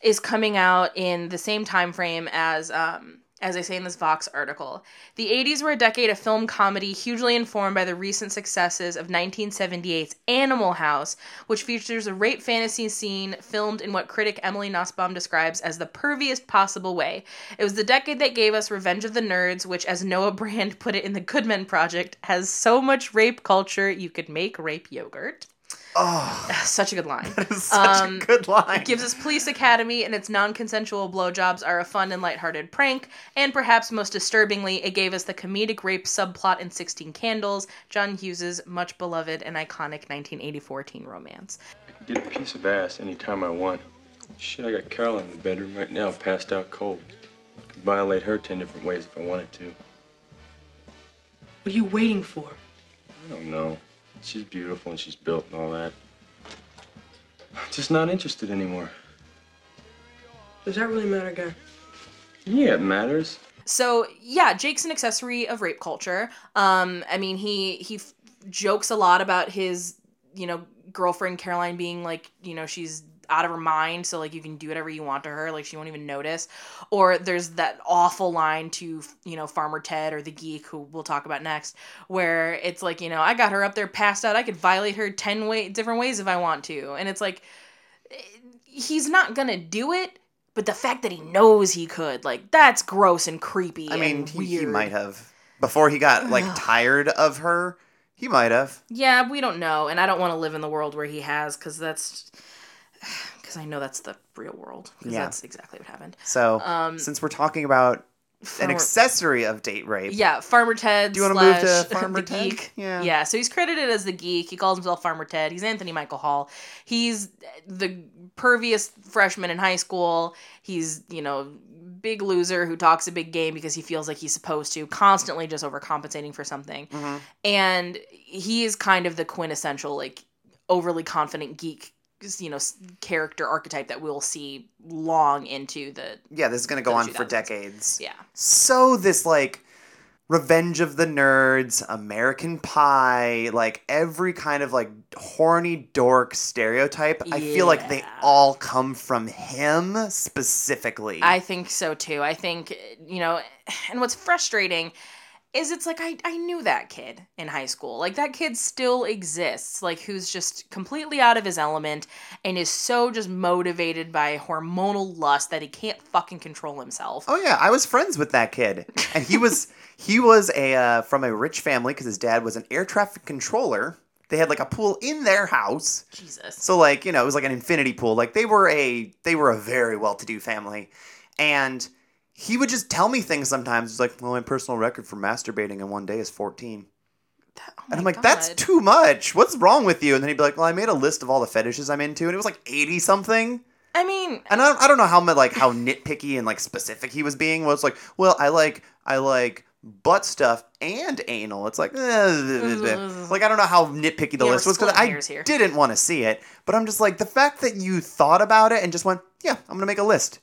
is coming out in the same time frame as um as I say in this Vox article, the 80s were a decade of film comedy hugely informed by the recent successes of 1978's Animal House, which features a rape fantasy scene filmed in what critic Emily Nussbaum describes as the perviest possible way. It was the decade that gave us Revenge of the Nerds, which, as Noah Brand put it in the Good Men Project, has so much rape culture you could make rape yogurt. Oh, Such a good line. it's such Um, a good line. Gives us Police Academy, and its non consensual blowjobs are a fun and lighthearted prank. And perhaps most disturbingly, it gave us the comedic rape subplot in 16 Candles, John Hughes' much beloved and iconic 1984 teen romance. Get a piece of ass anytime I want. Shit, I got Carol in the bedroom right now, passed out cold. Could violate her ten different ways if I wanted to. What are you waiting for? I don't know. She's beautiful and she's built and all that. I'm just not interested anymore. Does that really matter, guy? Yeah, it matters. So yeah, Jake's an accessory of rape culture. Um, I mean, he he f- jokes a lot about his you know girlfriend Caroline being like you know she's out of her mind, so like you can do whatever you want to her, like she won't even notice. Or there's that awful line to you know Farmer Ted or the geek who we'll talk about next, where it's like you know I got her up there passed out, I could violate her ten way different ways if I want to, and it's like eh, he's not gonna do it. But the fact that he knows he could, like, that's gross and creepy. I mean, he, he might have before he got like tired of her. He might have. Yeah, we don't know, and I don't want to live in the world where he has, because that's, because I know that's the real world. Because Yeah. that's exactly what happened. So Um, since we're talking about an accessory of date rape. Yeah, Farmer Ted. Do you wanna move to Farmer Ted? geek? Yeah. yeah. So he's credited as the geek. He calls himself Farmer Ted. He's Anthony Michael Hall. He's the pervious freshman in high school. He's you know big loser who talks a big game because he feels like he's supposed to, constantly just overcompensating for something. Mm-hmm. And he is kind of the quintessential like overly confident geek. You know, character archetype that we'll see long into the Yeah, this is gonna go The on for decades. yeah. so this like revenge of the nerds american pie like every kind of like horny dork stereotype i feel like they all come from him specifically I think so too. I think, you know, and what's frustrating is it's like I, I knew that kid in high school. Like that kid still exists, like who's just completely out of his element and is so just motivated by hormonal lust that he can't fucking control himself. oh yeah i was friends with that kid and he was he was a uh, from a rich family because his dad was an air traffic controller they had like a pool in their house Jesus. So like, you know, it was like an infinity pool. Like they were a they were a very well-to-do family. And he would just tell me things sometimes. He's like, "Well, my personal record for masturbating in one day is 14." That- oh And I'm like, "That's too much. What's wrong with you?" And then he'd be like, "Well, I made a list of all the fetishes I'm into, and it was like 80 something." I mean, And I, I don't know how like how nitpicky and like specific he was being. Was like, "Well, I like I like butt stuff and anal." It's like, eh, like I don't know how nitpicky the Yeah, list was because I didn't want to see it. But I'm just like the fact that you thought about it and just went, "Yeah, I'm gonna make a list."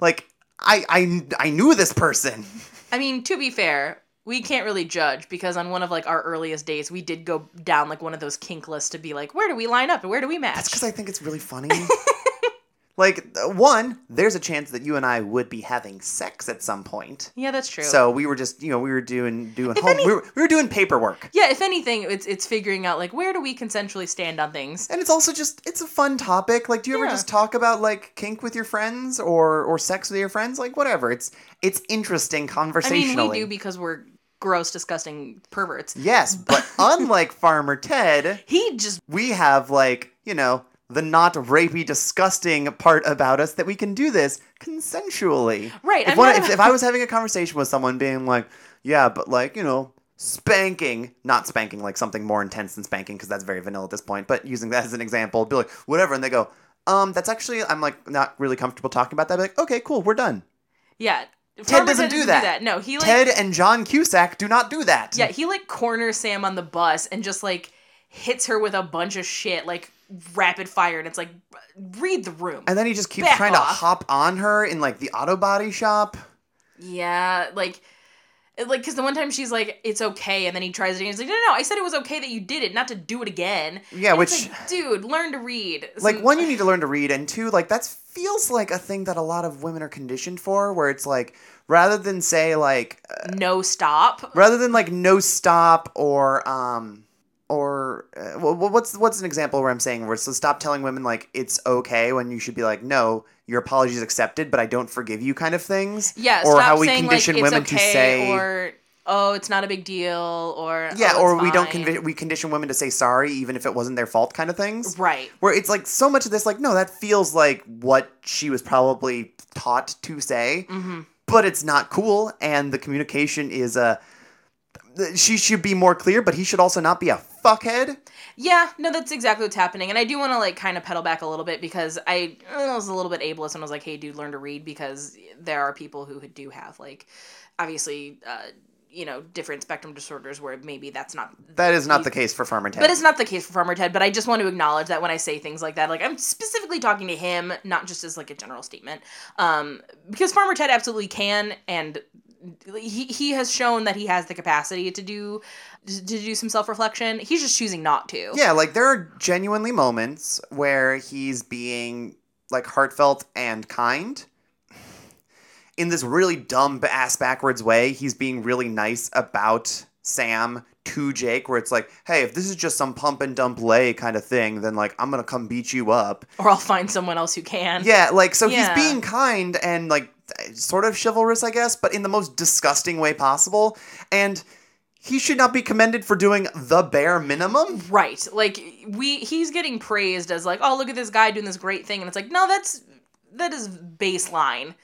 Like I I I knew this person. I mean, to be fair, we can't really judge because on one of like our earliest days, we did go down like one of those kink lists to be like, where do we line up and where do we match? That's because I think it's really funny. like uh, one, there's a chance that you and I would be having sex at some point. yeah, that's true. So we were just, you know, we were doing doing home, any- we, were, we were doing paperwork, yeah, if anything, it's it's figuring out like where do we consensually stand on things. and it's also just it's a fun topic. Like, do you ever Yeah. just talk about like kink with your friends or or sex with your friends? Like, whatever. It's it's interesting I conversationally. mean, we do because we're gross, disgusting perverts. yes, but unlike Farmer Ted, He just we have like you know the not rapey disgusting part about us that we can do this consensually Right, if, one, not if, if i was having a conversation with someone being like yeah but like you know spanking not spanking like something more intense than spanking because that's very vanilla at this point but using that as an example be like whatever and they go um that's actually i'm like not really comfortable talking about that I'd be like okay cool we're done yeah. ted Farmer doesn't, do, that. No, he like ted and john cusack do not do that yeah he like corners Sam on the bus and just like hits her with a bunch of shit like rapid fire, and it's like read the room. and then he just keeps Back trying to hop on her in like the auto body shop Yeah, like, like because the one time she's like, "It's okay," and then he tries it, and he's like, "No, no, no! I said it was okay that you did it, not to do it again." Yeah, And which- like, dude, learn to read. like one you need to learn to read and two like that feels like a thing that a lot of women are conditioned for where it's like rather than say like uh, no stop. rather than like no stop or um or uh, wh- wh- what's what's an example where I'm saying where so stop telling women like it's okay when you should be like no your apology is accepted but I don't forgive you kind of things? Yeah, or stop how we saying condition like, it's women okay, to say or oh, it's not a big deal, or yeah "Oh, or we don't convi- we condition women to say sorry even if it wasn't their fault kind of things? Right. where it's like so much of this like no that feels like what she was probably taught to say hmm but it's not cool and the communication is uh she should be more clear but he should also not be a fuckhead Yeah, no, that's exactly what's happening, and I do want to like kind of pedal back a little bit because I, I was a little bit ableist and was like, "Hey, dude, learn to read," because there are people who do have like, obviously, uh, you know, different spectrum disorders where maybe that's not that is not the case for farmer ted But it's not the case for Farmer Ted. But I just want to acknowledge that when I say things like that, like I'm specifically talking to him, not just as like a general statement. Um, because Farmer Ted absolutely can, and he he has shown that he has the capacity to do to do some self reflection. He's just choosing not to. yeah like there are genuinely moments where he's being like heartfelt and kind in this really dumb ass backwards way he's being really nice about sam to jake where it's like hey if this is just some pump and dump lay kind of thing then like i'm gonna come beat you up Or I'll find someone else who can. Yeah, like so Yeah. he's being kind and like sort of chivalrous, I guess, but in the most disgusting way possible. And he should not be commended for doing the bare minimum. Right. Like we he's getting praised as like, oh look at this guy doing this great thing, and it's like, no, that's that is baseline.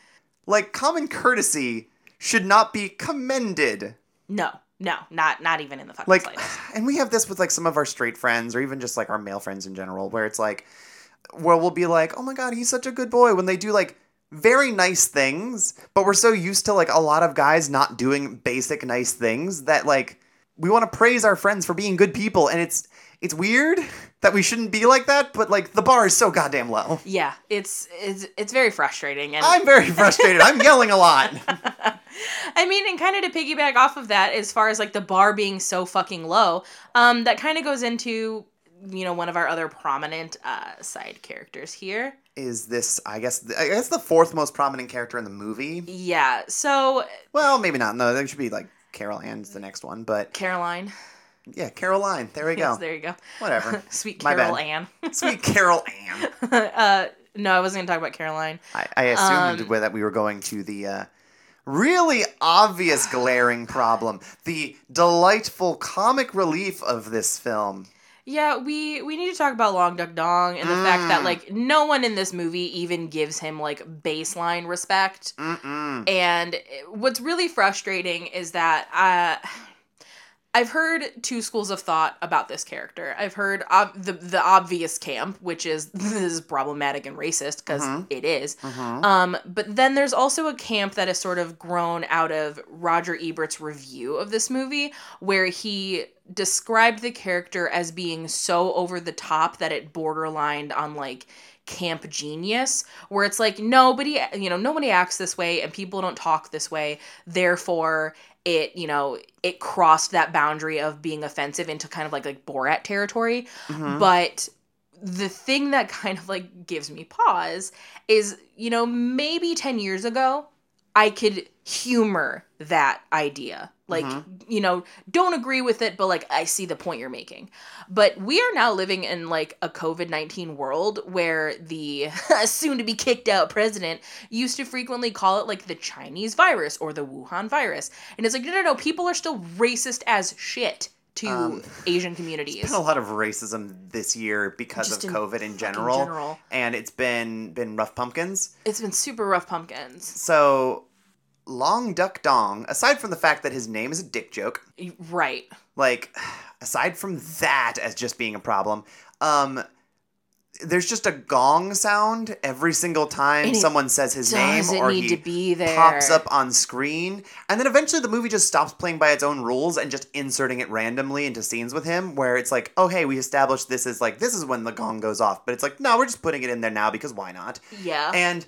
Like common courtesy should not be commended. No, no, not not even in the fucking Like, slightest. and we have this with like some of our straight friends or even just like our male friends in general, where it's like, where we'll be like, oh my god, he's such a good boy when they do like very nice things, but we're so used to like a lot of guys not doing basic nice things that like we want to praise our friends for being good people, and it's it's weird that we shouldn't be like that, but like the bar is so goddamn low. Yeah, it's it's it's very frustrating, and I'm very frustrated. I'm yelling a lot. I mean, and kind of to piggyback off of that, as far as like the bar being so fucking low, um, that kind of goes into you know one of our other prominent uh, side characters here. Is this? I guess I guess the fourth most prominent character in the movie. Yeah, so Well, maybe not. No, there should be like Carol Ann's the next one, but Caroline. yeah, Caroline. There we Yes, go. there you go. Whatever. Sweet Carol. Ann. Sweet Carol Ann. uh, no, I wasn't gonna talk about Caroline. I, I assumed Um, that we were going to the uh, really obvious glaring problem, the delightful comic relief of this film. Yeah, we we need to talk about Long Duck Dong and the fact that Mm. like no one in this movie even gives him like baseline respect. Mm-mm. And what's really frustrating is that uh, I've heard two schools of thought about this character. I've heard ob- the the obvious camp, which is this is problematic and racist because Mhm. it is. Mhm. Um, but then there's also a camp that has sort of grown out of Roger Ebert's review of this movie, where he described the character as being so over the top that it borderlined on like camp genius where it's like nobody you know nobody acts this way and people don't talk this way therefore it you know it crossed that boundary of being offensive into kind of like like borat territory Mhm. but the thing that kind of like gives me pause is you know maybe 10 years ago i could humor that idea. Like Mhm. you know don't agree with it but like i see the point you're making. But we are now living in like a covid-19 world where the soon to be kicked out president used to frequently call it like the chinese virus or the wuhan virus. And it's like no no no people are still racist as shit to Um, asian communities There's been a lot of racism this year because Just of in COVID in general, general. and it's been been rough pumpkins. It's been super rough pumpkins. So, Long Duck Dong, aside from the fact that his name is a dick joke, Right. like aside from that as just being a problem, um there's just a gong sound every single time someone says his name or he to be there. pops up on screen. And then eventually the movie just stops playing by its own rules and just inserting it randomly into scenes with him where it's like, oh, hey, we established this is like, this is when the gong goes off. But it's like, no, we're just putting it in there now because why not? Yeah. And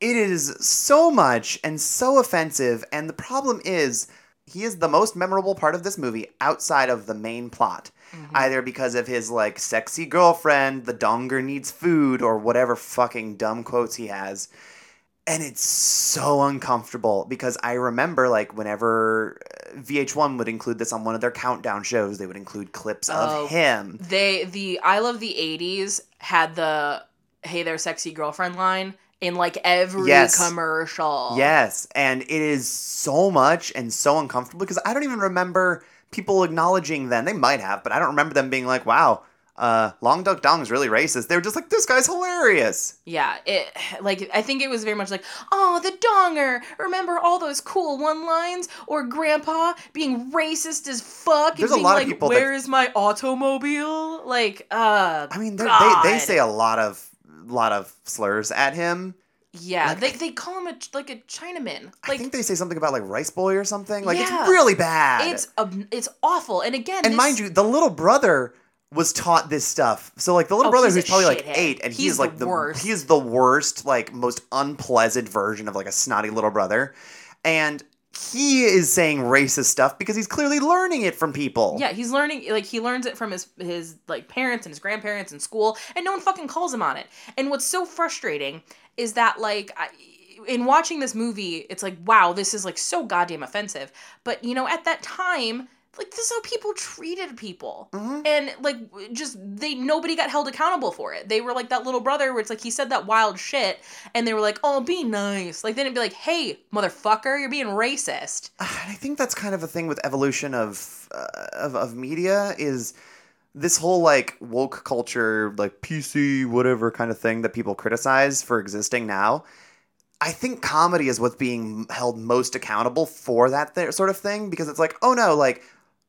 it is so much and so offensive. And the problem is, he is the most memorable part of this movie outside of the main plot. Mm-hmm. Either because of his like sexy girlfriend, the donger needs food, or whatever fucking dumb quotes he has. And it's so uncomfortable because I remember like whenever uh, VH1 would include this on one of their countdown shows, they would include clips Oh. of him. they the I love the 80s had the hey there sexy girlfriend line in like every Yes. commercial. Yes, and it is so much and so uncomfortable because I don't even remember people acknowledging then. They might have, but I don't remember them being like, "Wow, uh, Long Duck Dong is really racist." They were just like, "This guy's hilarious." Yeah, it like I think it was very much like, "Oh, the donger. Remember all those cool one-lines or grandpa being racist as fuck There's a lot of like, people that- "Where is my automobile?" Like, uh I mean, they they say a lot of lot of slurs at him. Yeah, like- they they call him a like a Chinaman. I think they say something about like rice boy or something. Like Yeah. it's really bad. it's ob- it's awful. And again, and this- mind you, the little brother was taught this stuff. So like the little Oh, brother who's probably like shithead. eight, and He's he's like the worst. He is the worst, like most unpleasant version of like a snotty little brother, and he is saying racist stuff because he's clearly learning it from people. Yeah, he's learning like he learns it from his his like parents and his grandparents in school, and no one fucking calls him on it. And what's so frustrating is that like I, in watching this movie, it's like wow, this is like so goddamn offensive. But you know, at that time. Like this is how people treated people, Mhm. and like just they nobody got held accountable for it. They were like that little brother where it's like he said that wild shit, and they were like, "Oh, be nice." Like then it'd be like, "Hey, motherfucker, you're being racist." And I think that's kind of a thing with evolution of uh, of of media is this whole like woke culture, like PC whatever kind of thing that people criticize for existing now. I think comedy is what's being held most accountable for that th- sort of thing because it's like, oh no, like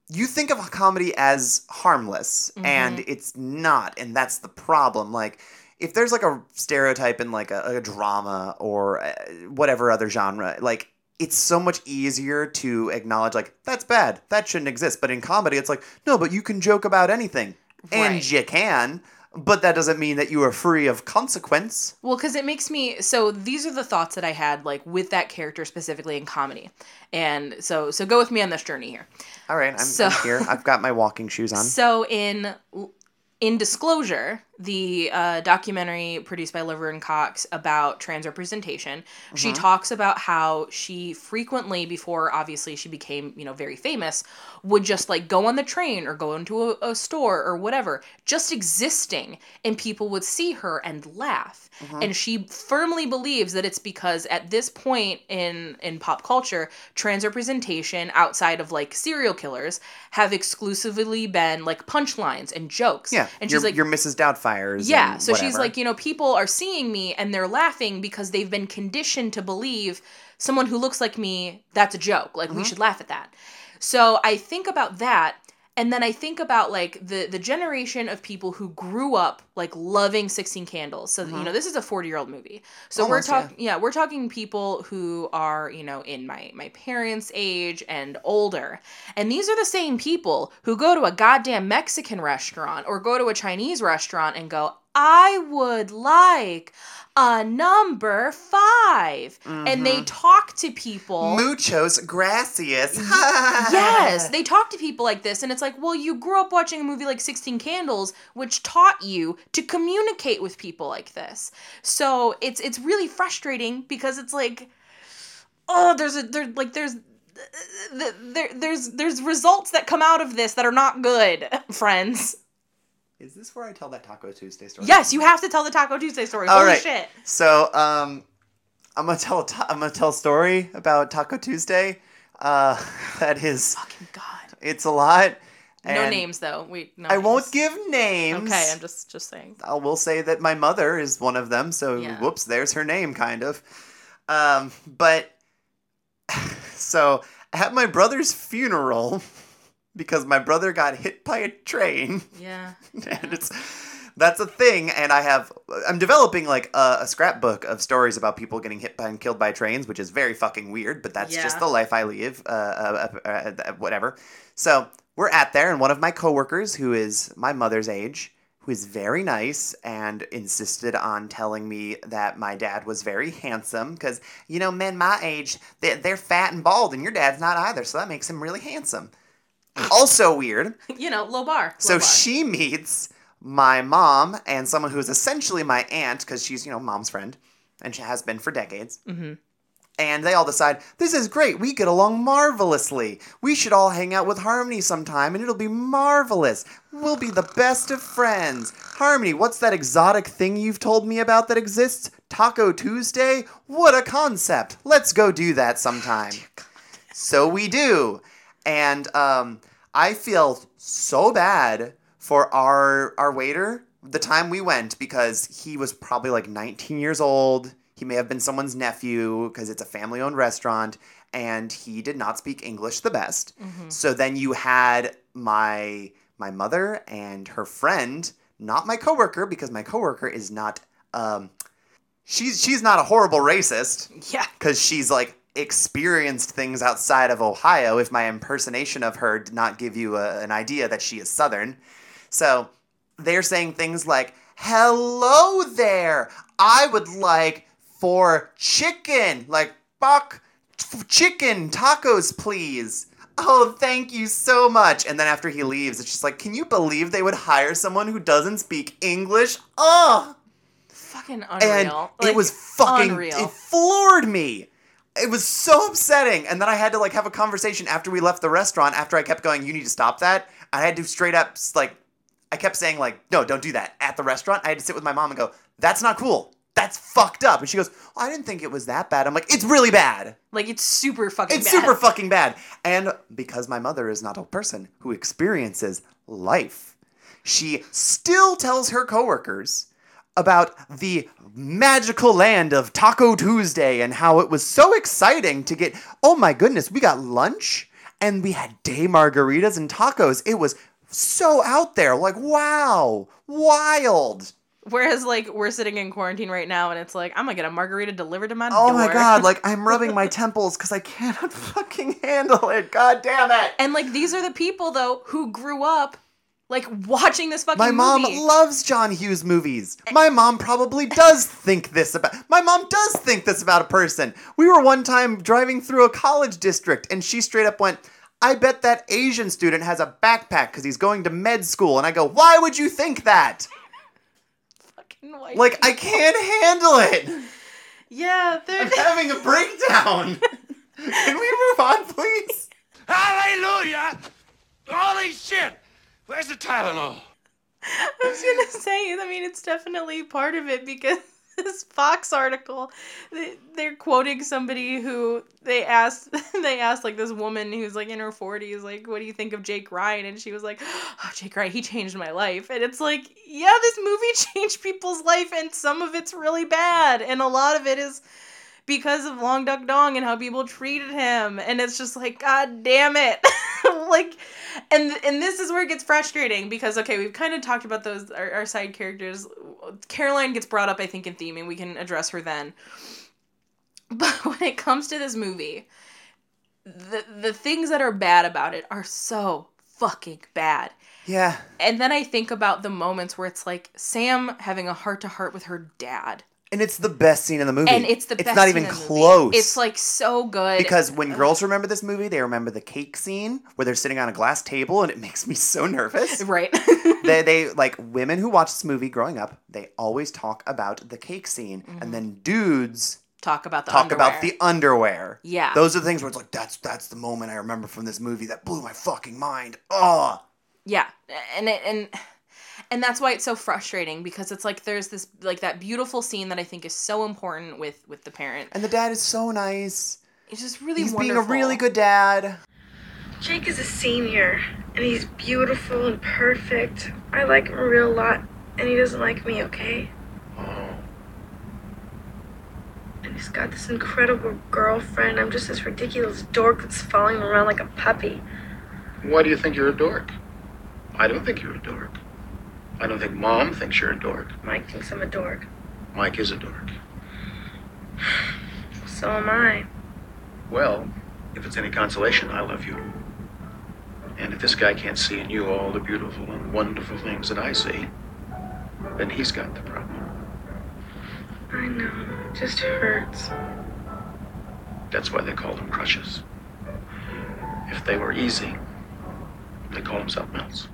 you think of comedy as harmless and it's not, and that's the problem. Like if there's like a stereotype in like a, a drama or uh, whatever other genre, like it's so much easier to acknowledge like that's bad, that shouldn't exist. But in comedy, it's like no, but you can joke about anything, and Right. you can. But that doesn't mean that you are free of consequence. Well, because it makes me so. These are the thoughts that I had, like with that character specifically in comedy, and so so go with me on this journey here. All right, I'm, So- I'm here. I've got my walking shoes on. So in in Disclosure, the uh, documentary produced by Laverne Cox about trans representation, she talks about how she frequently, before obviously she became you know very famous, would just like go on the train or go into a, a store or whatever, just existing, and people would see her and laugh. And she firmly believes that it's because at this point in in pop culture, trans representation outside of like serial killers have exclusively been like punchlines and jokes. Yeah, and you're, she's like, you're Mrs. Yeah. So she's like, you know, people are seeing me and they're laughing because they've been conditioned to believe someone who looks like me, that's a joke. Like, Mm-hmm. we should laugh at that. So I think about that. And then I think about like the the generation of people who grew up like loving 16 Candles. So you know, this is a 40-year-old movie. So Mm-hmm. Almost, we're talking yeah, we're talking people who are, you know, in my my parents' age and older. And these are the same people who go to a goddamn Mexican restaurant or go to a Chinese restaurant and go, "I would like a number 5." And they talk to people Muchos gracias. yes, they talk to people like this, and it's like, well, you grew up watching a movie like 16 Candles, which taught you to communicate with people like this. So it's it's really frustrating because it's like, oh, there's a there like there's there there's there's results that come out of this that are not good, friends. Is this where I tell that Taco Tuesday story? Yes, you have to tell the Taco Tuesday story. All Holy right. shit. So, um, I'm gonna tell a ta- I'm gonna tell a story about Taco Tuesday. Uh, that is, Fucking God. it's a lot. No and names though. We no I won't give names. Okay, I'm just just saying. I will say that my mother is one of them. So Yeah. whoops, there's her name, kind of. Um, but so at my brother's funeral, because my brother got hit by a train, Yeah. and it's that's a thing. And I have I'm developing like a, a scrapbook of stories about people getting hit by and killed by trains, which is very fucking weird. But that's just the life I live. Uh, uh, uh, uh, whatever. So we're at there, and one of my coworkers, who is my mother's age, who is very nice and insisted on telling me that my dad was very handsome because you know men my age they, they're fat and bald and your dad's not either so that makes him really handsome also weird You know, low bar. low so bar. she meets my mom and someone who is essentially my aunt because she's you know mom's friend and she has been for decades. Mm-hmm. and they all decide this is great. We get along marvelously. We should all hang out with harmony sometime and it'll be marvelous. We'll be the best of friends. Harmony what's that exotic thing you've told me about that exists? Taco tuesday? What a concept. Let's go do that sometime. So we do. And um, I feel so bad for our our waiter the time we went because he was probably like 19 years old. He may have been someone's nephew because it's a family owned restaurant and he did not speak English the best. So then you had my my mother and her friend, not my coworker because my coworker is not um she's she's not a horrible racist Yeah. because she's like experienced things outside of Ohio. If my impersonation of her did not give you a, an idea that she is Southern, so they're saying things like, "Hello there, I would like for chicken, like buck f- chicken tacos, please." Oh, thank you so much. And then after he leaves, it's just like, can you believe they would hire someone who doesn't speak English? Oh, Fucking unreal. and unreal. it was fucking unreal. it floored me it was so upsetting and then i had to like have a conversation after we left the restaurant after i kept going you need to stop that i had to straight up like i kept saying like no don't do that at the restaurant i had to sit with my mom and go that's not cool that's fucked up and she goes oh, i didn't think it was that bad i'm like it's really bad like it's super fucking. it's bad. super fucking bad. And because my mother is not a person who experiences life, she still tells her coworkers about the magical land of Taco Tuesday and how it was so exciting to get, oh my goodness, we got lunch and we had day margaritas and tacos. It was so out there. Like, wow, wild. Whereas like we're sitting in quarantine right now and it's like I'm gonna get a margarita delivered to my oh door. Oh door. my god, like I'm rubbing my temples because I cannot fucking handle it. God damn it. and like these are the people though who grew up like watching this fucking My mom movie. loves John Hughes movies. My mom probably does think this about. My mom does think this about a person. We were one time driving through a college district, and she straight up went, "I bet that Asian student has a backpack because he's going to med school." And I go, "Why would you think that? Fucking white Like I can't handle it. yeah, they're I'm having a breakdown. Can we move on, please?" Hallelujah! Holy shit! Where's the Tylenol? I was gonna say, I mean, it's definitely part of it because this Vox article, they, they're quoting somebody who they asked, they asked like this woman who's like in her forties, like, what do you think of Jake Ryan? And she was like, oh, Jake Ryan, he changed my life. And it's like, yeah, this movie changed people's life, and some of it's really bad, and a lot of it is because of Long Duck Dong and how people treated him. And it's just like, God damn it. like and and this is where it gets frustrating because okay, we've kind of talked about those our, our side characters. Caroline gets brought up, I think, in theming. We can address her then. But when it comes to this movie, the the things that are bad about it are so fucking bad. Yeah. And then I think about the moments where it's like Sam having a heart to heart with her dad. And it's the best scene in the movie. And it's the It's best not scene even close. It's like so good. Because when girls remember this movie, they remember the cake scene where they're sitting on a glass table, and it makes me so nervous. right. they, they like women who watch this movie growing up. They always talk about the cake scene, and mm-hmm. then dudes talk about the talk about underwear. the underwear. Yeah. those are the things where it's like that's that's the moment I remember from this movie that blew my fucking mind. Oh, Yeah, and it, and and that's why it's so frustrating because it's like there's this like that beautiful scene that I think is so important with with the parent. and the dad is so nice. It's just really He's wonderful. being a really good dad. Jake is a senior, and he's beautiful and perfect. I like him a real lot, and he doesn't like me, okay? Oh, And he's got this incredible girlfriend. I'm just this ridiculous dork that's following him around like a puppy. why do you think you're a dork? I don't think you're a dork. I don't think Mom thinks you're a dork. Mike thinks I'm a dork. Mike is a dork. So am I. Well, if it's any consolation, I love you. And if this guy can't see in you all the beautiful and wonderful things that I see, then he's got the problem. I know. It just hurts. That's why they call them crushes. If they were easy, they call them something else.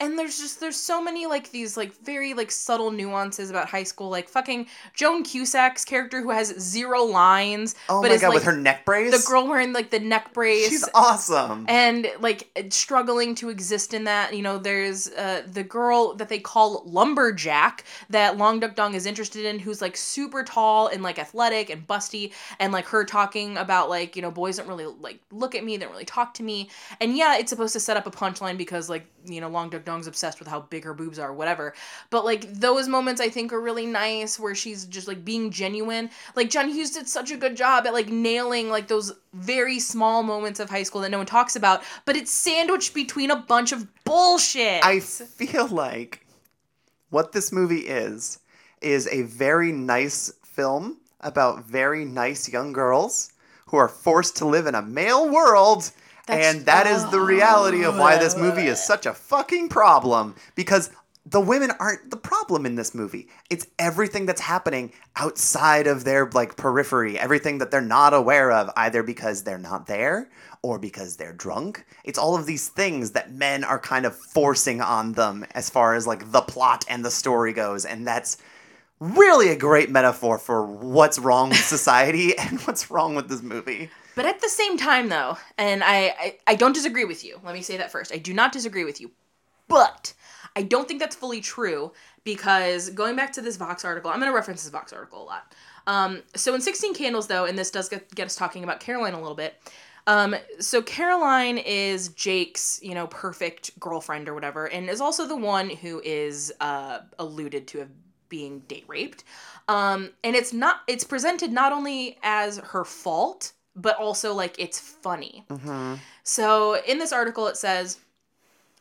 And there's just there's so many like these like very like subtle nuances about high school like fucking Joan Cusack's character who has zero lines Oh but my is god, like with her neck brace. the girl wearing like the neck brace She's awesome. and like struggling to exist in that you know there's uh, the girl that they call lumberjack that long duck dong is interested in who's like super tall and like athletic and busty and like her talking about like you know boys don't really like look at me they don't really talk to me and yeah it's supposed to set up a punchline because like you know long duck dong's obsessed with how big her boobs are whatever but like those moments i think are really nice where she's just like being genuine like john hughes did such a good job at like nailing like those very small moments of high school that no one talks about but it's sandwiched between a bunch of bullshit I feel like what this movie is is a very nice film about very nice young girls who are forced to live in a male world. That's- and that is the reality of why this movie is oh. such a fucking problem because the women aren't the problem in this movie. It's everything that's happening outside of their like periphery, everything that they're not aware of either because they're not there or because they're drunk. It's all of these things that men are kind of forcing on them as far as like the plot and the story goes and that's really a great metaphor for what's wrong with society and what's wrong with this movie. But at the same time, though, and I, I, I don't disagree with you. Let me say that first. I do not disagree with you. But I don't think that's fully true because going back to this Vox article, I'm going to reference this Vox article a lot. Um, so in 16 Candles, though, and this does get, get us talking about Caroline a little bit. Um, so Caroline is Jake's, you know, perfect girlfriend or whatever, and is also the one who is uh, alluded to have being date raped. Um, and it's not it's presented not only as her fault, but also like it's funny. Mm-hmm. So in this article it says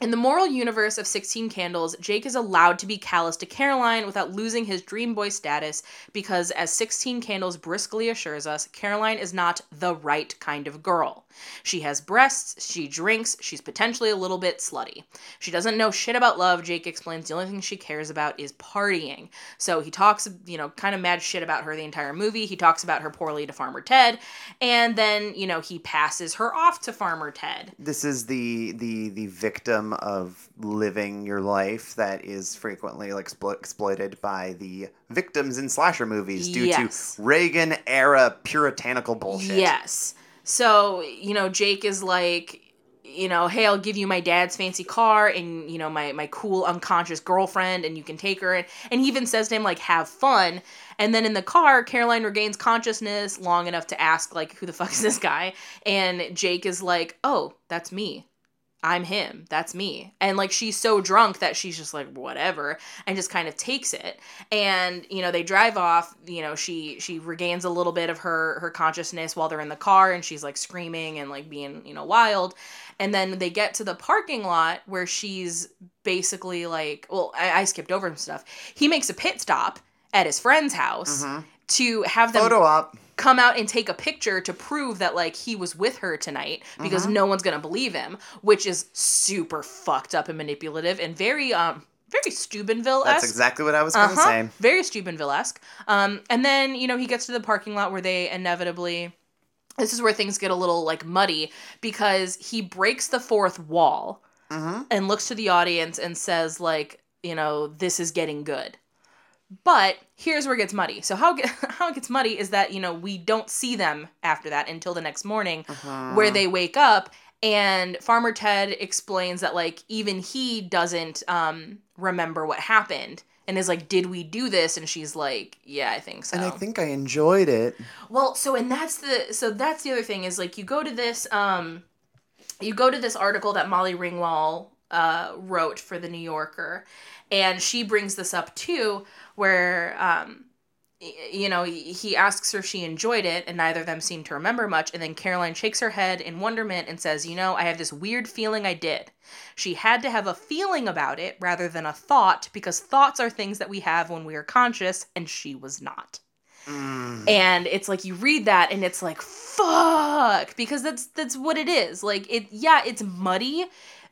in the moral universe of 16 Candles, Jake is allowed to be callous to Caroline without losing his dream boy status because, as 16 Candles briskly assures us, Caroline is not the right kind of girl. She has breasts, she drinks, she's potentially a little bit slutty. She doesn't know shit about love, Jake explains. The only thing she cares about is partying. So he talks, you know, kind of mad shit about her the entire movie. He talks about her poorly to Farmer Ted, and then, you know, he passes her off to Farmer Ted. This is the the the victim of living your life that is frequently like explo- exploited by the victims in slasher movies due Yes. to Reagan era puritanical bullshit. Yes. So, you know, Jake is like, you know, hey, I'll give you my dad's fancy car and, you know, my, my cool unconscious girlfriend and you can take her. And, and he even says to him, like, have fun. And then in the car, Caroline regains consciousness long enough to ask, like, who the fuck is this guy? And Jake is like, oh, that's me. I'm him. That's me. And like she's so drunk that she's just like whatever and just kind of takes it. And you know, they drive off, you know, she she regains a little bit of her her consciousness while they're in the car and she's like screaming and like being, you know, wild. And then they get to the parking lot where she's basically like, well, I, I skipped over some stuff. He makes a pit stop at his friend's house mm-hmm. To have them Photo op. come out and take a picture to prove that like he was with her tonight because Mm-hmm. no one's gonna believe him, which is super fucked up and manipulative and very um very Steubenville That's exactly what I was gonna say. very Steubenville esque. Um, and then you know he gets to the parking lot where they inevitably. This is where things get a little like muddy because he breaks the fourth wall Mm-hmm. and looks to the audience and says like you know this is getting good but here's where it gets muddy. So how, how it gets muddy is that you know we don't see them after that until the next morning where they wake up. And farmer ted explains that like even he doesn't um remember what happened and is like did we do this? And she's like yeah i think so. And I think I enjoyed it. well, so and that's the so that's the other thing is like you go to this um you go to this article that Molly Ringwald uh wrote for the New Yorker and she brings this up too where um you know he asks her if she enjoyed it and neither of them seem to remember much and then caroline shakes her head in wonderment and says you know i have this weird feeling i did. She had to have a feeling about it rather than a thought because thoughts are things that we have when we are conscious and she was not. And it's like you read that and it's like fuck because that's that's what it is. Like it yeah it's muddy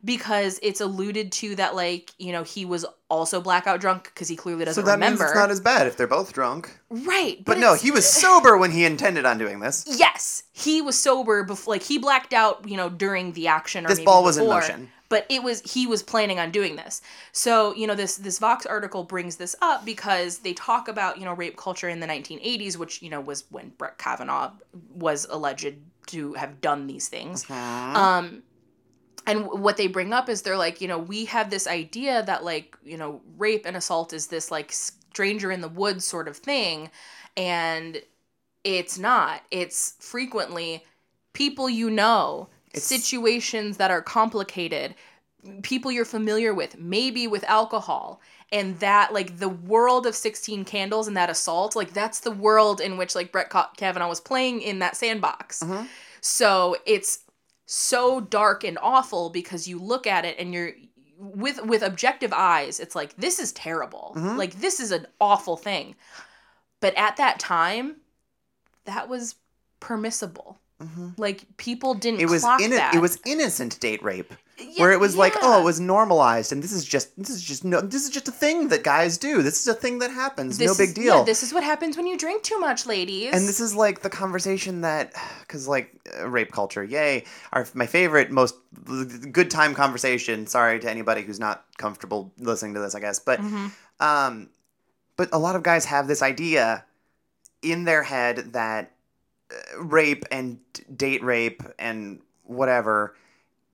because it's alluded to that like you know he was also blackout drunk because he clearly doesn't so that remember means it's not as bad if they're both drunk. right But no, he was sober when he intended on doing this. yes he was sober before like he blacked out you know during the action or This maybe ball was in motion. but it was he was planning on doing this so you know this this vox article brings this up because they talk about you know rape culture in the 1980s which you know was when brett kavanaugh was alleged to have done these things um and what they bring up is they're like you know we have this idea that like you know rape and assault is this like stranger in the woods sort of thing. And it's not. It's frequently people you know It's- situations that are complicated people you're familiar with maybe with alcohol. And that like the world of 16 candles and that assault like that's the world in which like brett Ka- kavanaugh was playing in that sandbox. Mm-hmm. So it's so dark and awful because you look at it and you're with with objective eyes it's like this is terrible. Mm-hmm. Like this is an awful thing. But at that time that was permissible. Mm-hmm. Like people didn't It was clock in that. it was innocent date rape. Yeah, where it was like, oh, it was normalized, and this is just this is just no, this is just a thing that guys do. This is a thing that happens. no big is- deal. yeah, this is what happens when you drink too much, ladies. and this is like the conversation that, because like uh, rape culture, yay! Our my favorite, most good time conversation. Sorry to anybody who's not comfortable listening to this, I guess, but Mm-hmm. um, but a lot of guys have this idea in their head that uh, rape and date rape and whatever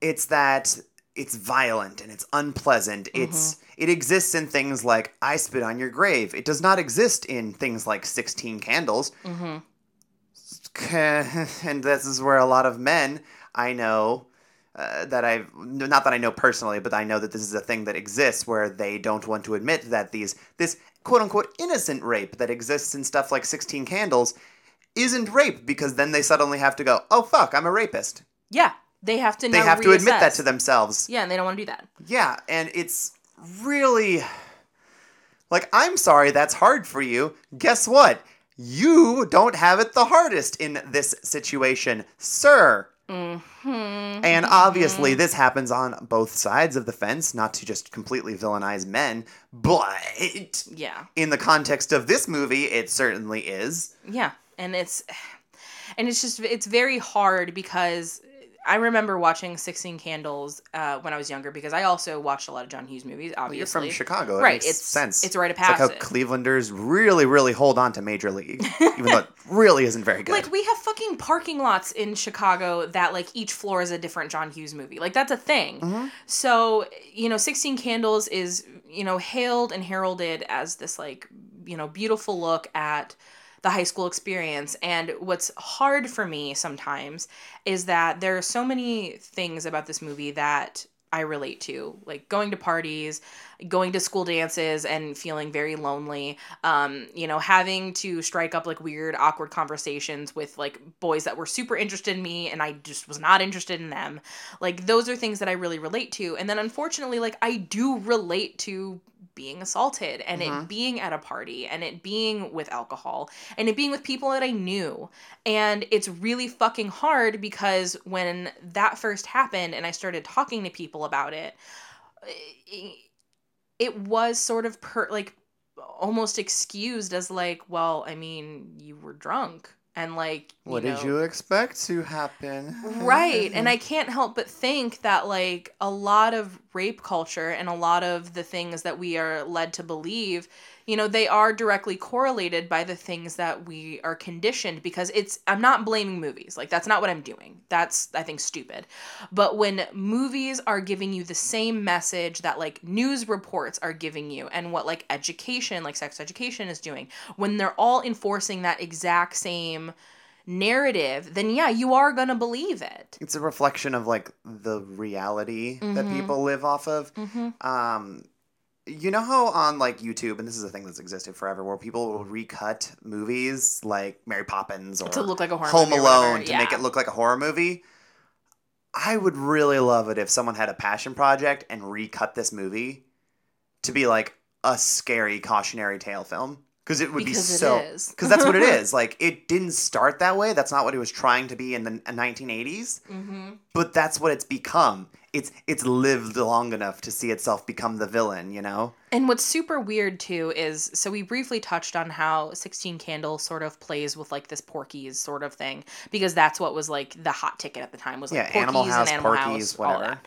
it's that it's violent and it's unpleasant. It's it exists in things like i spit on your grave. It does not exist in things like 16 candles. And this is where a lot of men i know uh, that I've not that I know personally, but I know that this is a thing that exists where they don't want to admit that these this quote unquote innocent rape that exists in stuff like 16 Candles isn't rape because then they suddenly have to go, oh fuck, I'm a rapist. Yeah, they have to. They have to admit that to themselves. Yeah, and they don't want to do that. Yeah, and it's really like I'm sorry that's hard for you. Guess what? You don't have it the hardest in this situation, sir. Mm-hmm. And obviously, this happens on both sides of the fence, not to just completely villainize men, but Yeah. in the context of this movie, it certainly is. Yeah, and it's and it's just it's very hard because I remember watching Sixteen Candles uh, when I was younger because I also watched a lot of John Hughes movies. Obviously, You're from Chicago. It right? makes it's sense. It's a rite of It's like how. Clevelanders really, really hold on to Major League, even though it really isn't very good. Like we have fucking parking lots in Chicago that like each floor is a different John Hughes movie. Like that's a thing. Mm-hmm. So, you know, 16 Candles is, you know, hailed and heralded as this like, you know, beautiful look at the high school experience. And what's hard for me sometimes is that there are so many things about this movie that I relate to, like going to parties, going to school dances and feeling very lonely. Um, you know, having to strike up like weird, awkward conversations with like boys that were super interested in me and I just was not interested in them. Like those are things that I really relate to. And then unfortunately, like I do relate to being assaulted and it mm-hmm. being at a party and it being with alcohol and it being with people that I knew. And it's really fucking hard because when that first happened and I started talking to people about it, it, it was sort of per like almost excused as like, well, I mean, you were drunk and like you what know, did you expect to happen? Right. And I can't help but think that, like, a lot of rape culture and a lot of the things that we are led to believe, you know, they are directly correlated by the things that we are conditioned because it's, I'm not blaming movies. Like, that's not what I'm doing. That's, I think, stupid. But when movies are giving you the same message that, like, news reports are giving you and what, like, education, like sex education is doing, when they're all enforcing that exact same narrative, then yeah, you are gonna believe it. It's a reflection of like the reality that Mhm. people live off of. Mm-hmm. Um, you know how on like YouTube, and this is a thing that's existed forever, where people will recut movies like Mary Poppins or To look like a horror Home Alone to make it look like a horror movie. I would really love it if someone had a passion project and recut this movie to be like a scary cautionary tale film because it would Because be so because that's what it is. Like it didn't start that way. That's not what it was trying to be in the 1980s. Mm-hmm. But that's what it's become. It's it's lived long enough to see itself become the villain. You know. And what's super weird too is so we briefly touched on how 16 Candles sort of plays with like this Porky's sort of thing because that's what was like the hot ticket at the time was like Yeah, Porky's Animal House, and Animal Porky's, House, whatever.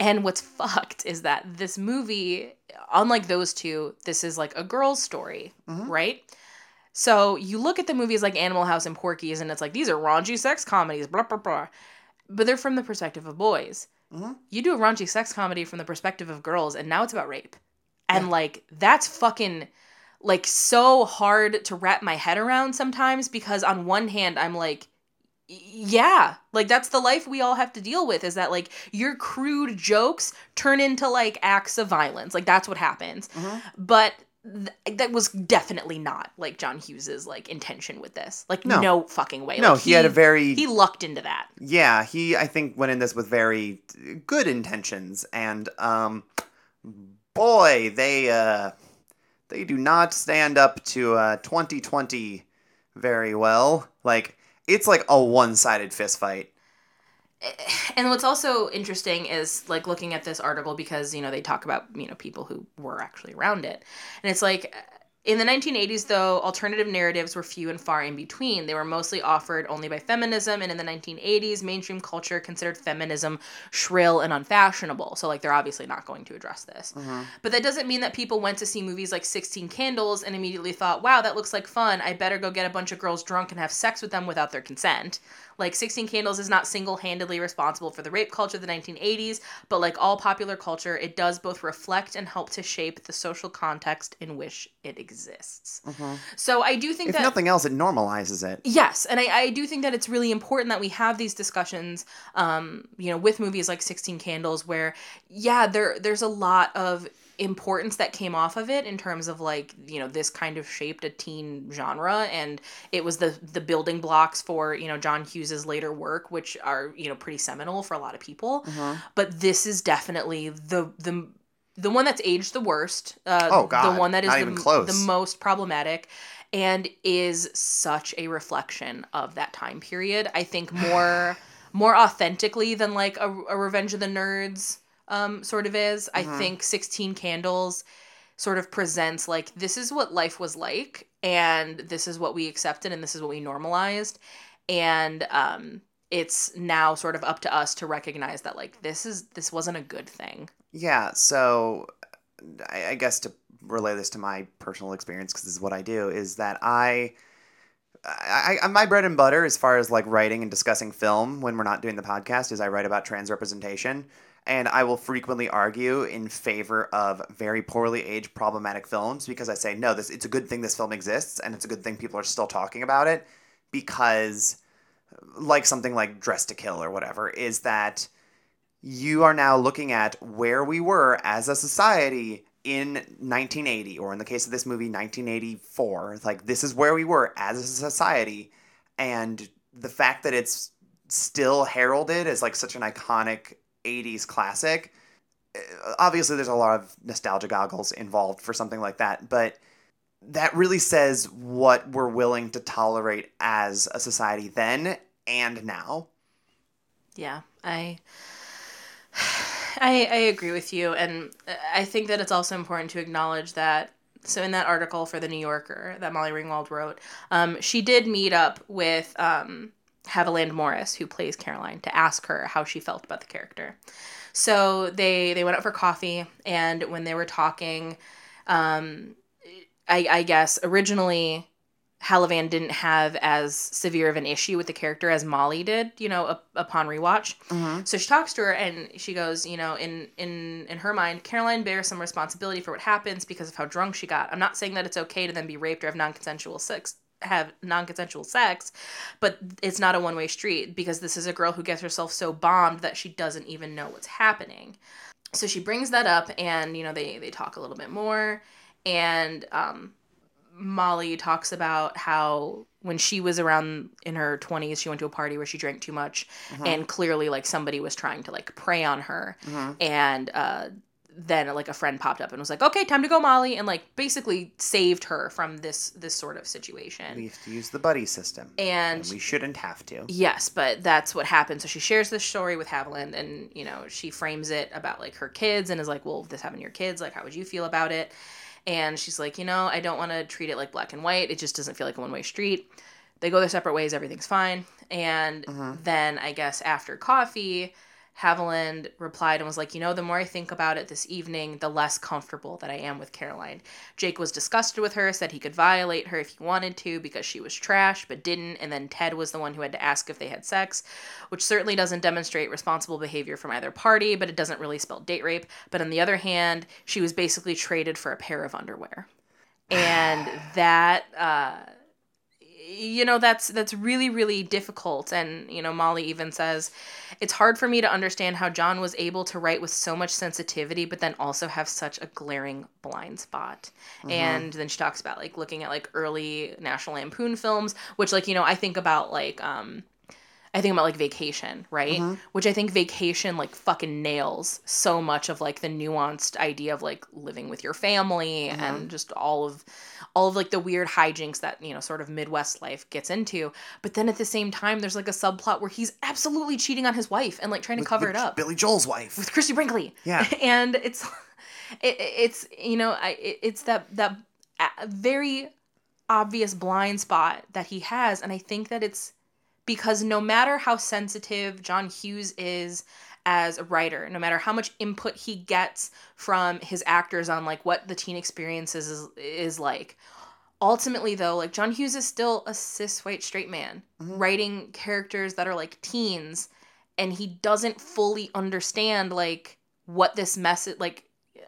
And what's fucked is that this movie, unlike those two, this is like a girl's story, Mhm. right? So you look at the movies like Animal House and Porky's, and it's like these are raunchy sex comedies, blah blah blah, but they're from the perspective of boys. Mhm. You do a raunchy sex comedy from the perspective of girls, and now it's about rape, and like that's fucking like so hard to wrap my head around sometimes because on one hand I'm like yeah like that's the life we all have to deal with is that like your crude jokes turn into like acts of violence like that's what happens Mhm. but th- that was definitely not like John Hughes's like intention with this like no, No. fucking way No, Like, he, had a very he lucked into that yeah. He I think went in this with very good intentions, and um, boy, they uh, they do not stand up to uh 2020 very well. Like it's like a one-sided fist fight. Eh, and what's also interesting is like looking at this article because you know they talk about you know people who were actually around it and it's like in the 1980s though alternative narratives were few and far in between they were mostly offered only by feminism and in the 1980s mainstream culture considered feminism shrill and unfashionable so like they're obviously not going to address this mm-hmm. but that doesn't mean that people went to see movies like 16 Candles and immediately thought, wow, that looks like fun. I better go get a bunch of girls drunk and have sex with them without their consent. Like 16 Candles is not single handedly responsible for the rape culture of the 1980s, but like all popular culture, it does both reflect and help to shape the social context in which it exists. So I do think If that. nothing else, it normalizes it. Yes, and I, I do think that it's really important that we have these discussions, um, you know, with movies like Sixteen Candles, where yeah, there there's a lot of importance that came off of it in terms of like you know this kind of shaped a teen genre and it was the the building blocks for you know John Hughes's later work which are you know pretty seminal for a lot of people but this is definitely the the the one that's aged the worst uh, Oh, God. the one that is the, the most problematic and is such a reflection of that time period i think more more authentically than like a, a revenge of the nerds um sort of is Mm-hmm. i think 16 candles sort of presents like this is what life was like and this is what we accepted and this is what we normalized and um it's now sort of up to us to recognize that like this is this wasn't a good thing Yeah, so I, I guess to relay this to my personal experience, because this is what I do, is that I, I, I, my bread and butter as far as like writing and discussing film when we're not doing the podcast is I write about trans representation. And I will frequently argue in favor of very poorly aged problematic films because I say, no, this it's a good thing this film exists and it's a good thing people are still talking about it because like something like Dressed to Kill or whatever, is that you are now looking at where we were as a society in 1980, or in the case of this movie, 1984. Like, this is where we were as a society. And the fact that it's still heralded as like such an iconic 80s classic, eh, obviously there's a lot of nostalgia goggles involved for something like that, but that really says what we're willing to tolerate as a society then and now. Yeah, I I I agree with you and I think that it's also important to acknowledge that so in that article for the New Yorker that Molly Ringwald wrote, um, she did meet up with um, Haviland Morris, who plays Caroline, to ask her how she felt about the character. So they they went out for coffee, and when they were talking, um, I, I guess originally Hallivan didn't have as severe of an issue with the character as Molly did, you know, up, upon rewatch. Mm-hmm. So she talks to her and she goes, you know, in in in her mind, Caroline bears some responsibility for what happens because of how drunk she got. I'm not saying that it's okay to then be raped or have non-consensual sex have non-consensual sex, but it's not a one-way street because this is a girl who gets herself so bombed that she doesn't even know what's happening. So she brings that up and, you know, they they talk a little bit more and um Molly talks about how when she was around in her 20s, she went to a party where she drank too much, and clearly, like, somebody was trying to, like, prey on her. And uh, then, like, a friend popped up and was like, okay, time to go, Molly, and, like, basically saved her from this this sort of situation. We have to use the buddy system. And- we shouldn't have to. Yes, but that's what happened. So she shares this story with Haviland and, you know, she frames it about like her kids and is like, well, if this happened to your kids, like, how would you feel about it? And she's like, you know, I don't want to treat it like black and white. It just doesn't feel like a one way street. They go their separate ways, everything's fine. And mm-hmm. then I guess after coffee, Haviland replied and was like, you know, the more I think about it this evening, the less comfortable that I am with Caroline. Jake was disgusted with her, said he could violate her if he wanted to because she was trash, but didn't. And then Ted was the one who had to ask if they had sex, which certainly doesn't demonstrate responsible behavior from either party, but it doesn't really spell date rape. But on the other hand, she was basically traded for a pair of underwear. And that, uh, you know that's that's really really difficult. And you know molly even says it's hard for me to understand how john was able to write with so much sensitivity but then also have such a glaring blind spot. And then she talks about like looking at like early national lampoon films which like you know i think about like um I think about like vacation, right? Mm-hmm. Which I think vacation like fucking nails so much of like the nuanced idea of like living with your family mm-hmm. and just all of all of like the weird hijinks that, you know, sort of Midwest life gets into. But then at the same time there's like a subplot where he's absolutely cheating on his wife and like trying to cover it up Billy Joel's wife. with Christie Brinkley. Yeah. and it's it, it's you know I it, it's that that very obvious blind spot that he has, and I think that it's because no matter how sensitive John Hughes is as a writer, no matter how much input he gets from his actors on like what the teen experiences is, is like, ultimately though, like John Hughes is still a cis white straight man mm-hmm. writing characters that are like teens, and he doesn't fully understand like what this message like.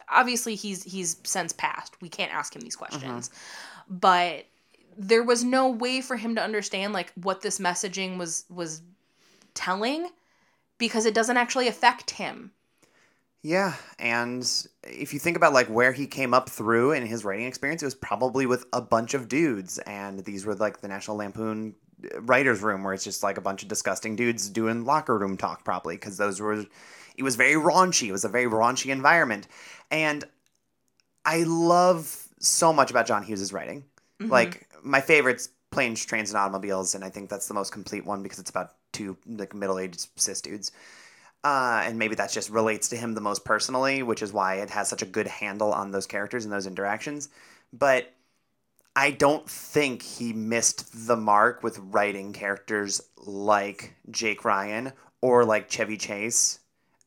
Obviously, he's he's since passed. We can't ask him these mm-hmm. questions, but there was no way for him to understand like what this messaging was was telling because it doesn't actually affect him Yeah, and if you think about like where he came up through in his writing experience, it was probably with a bunch of dudes, and these were like the National Lampoon uh, writers' room, where it's just like a bunch of disgusting dudes doing locker room talk, probably because those were. It was very raunchy. It was a very raunchy environment, and I love so much about John Hughes's writing. Like my favorite's Planes, Trains, and Automobiles, and I think that's the most complete one because it's about two like middle-aged cis dudes. Uh, and maybe that just relates to him the most personally, which is why it has such a good handle on those characters and those interactions. But I don't think he missed the mark with writing characters like Jake Ryan or like Chevy Chase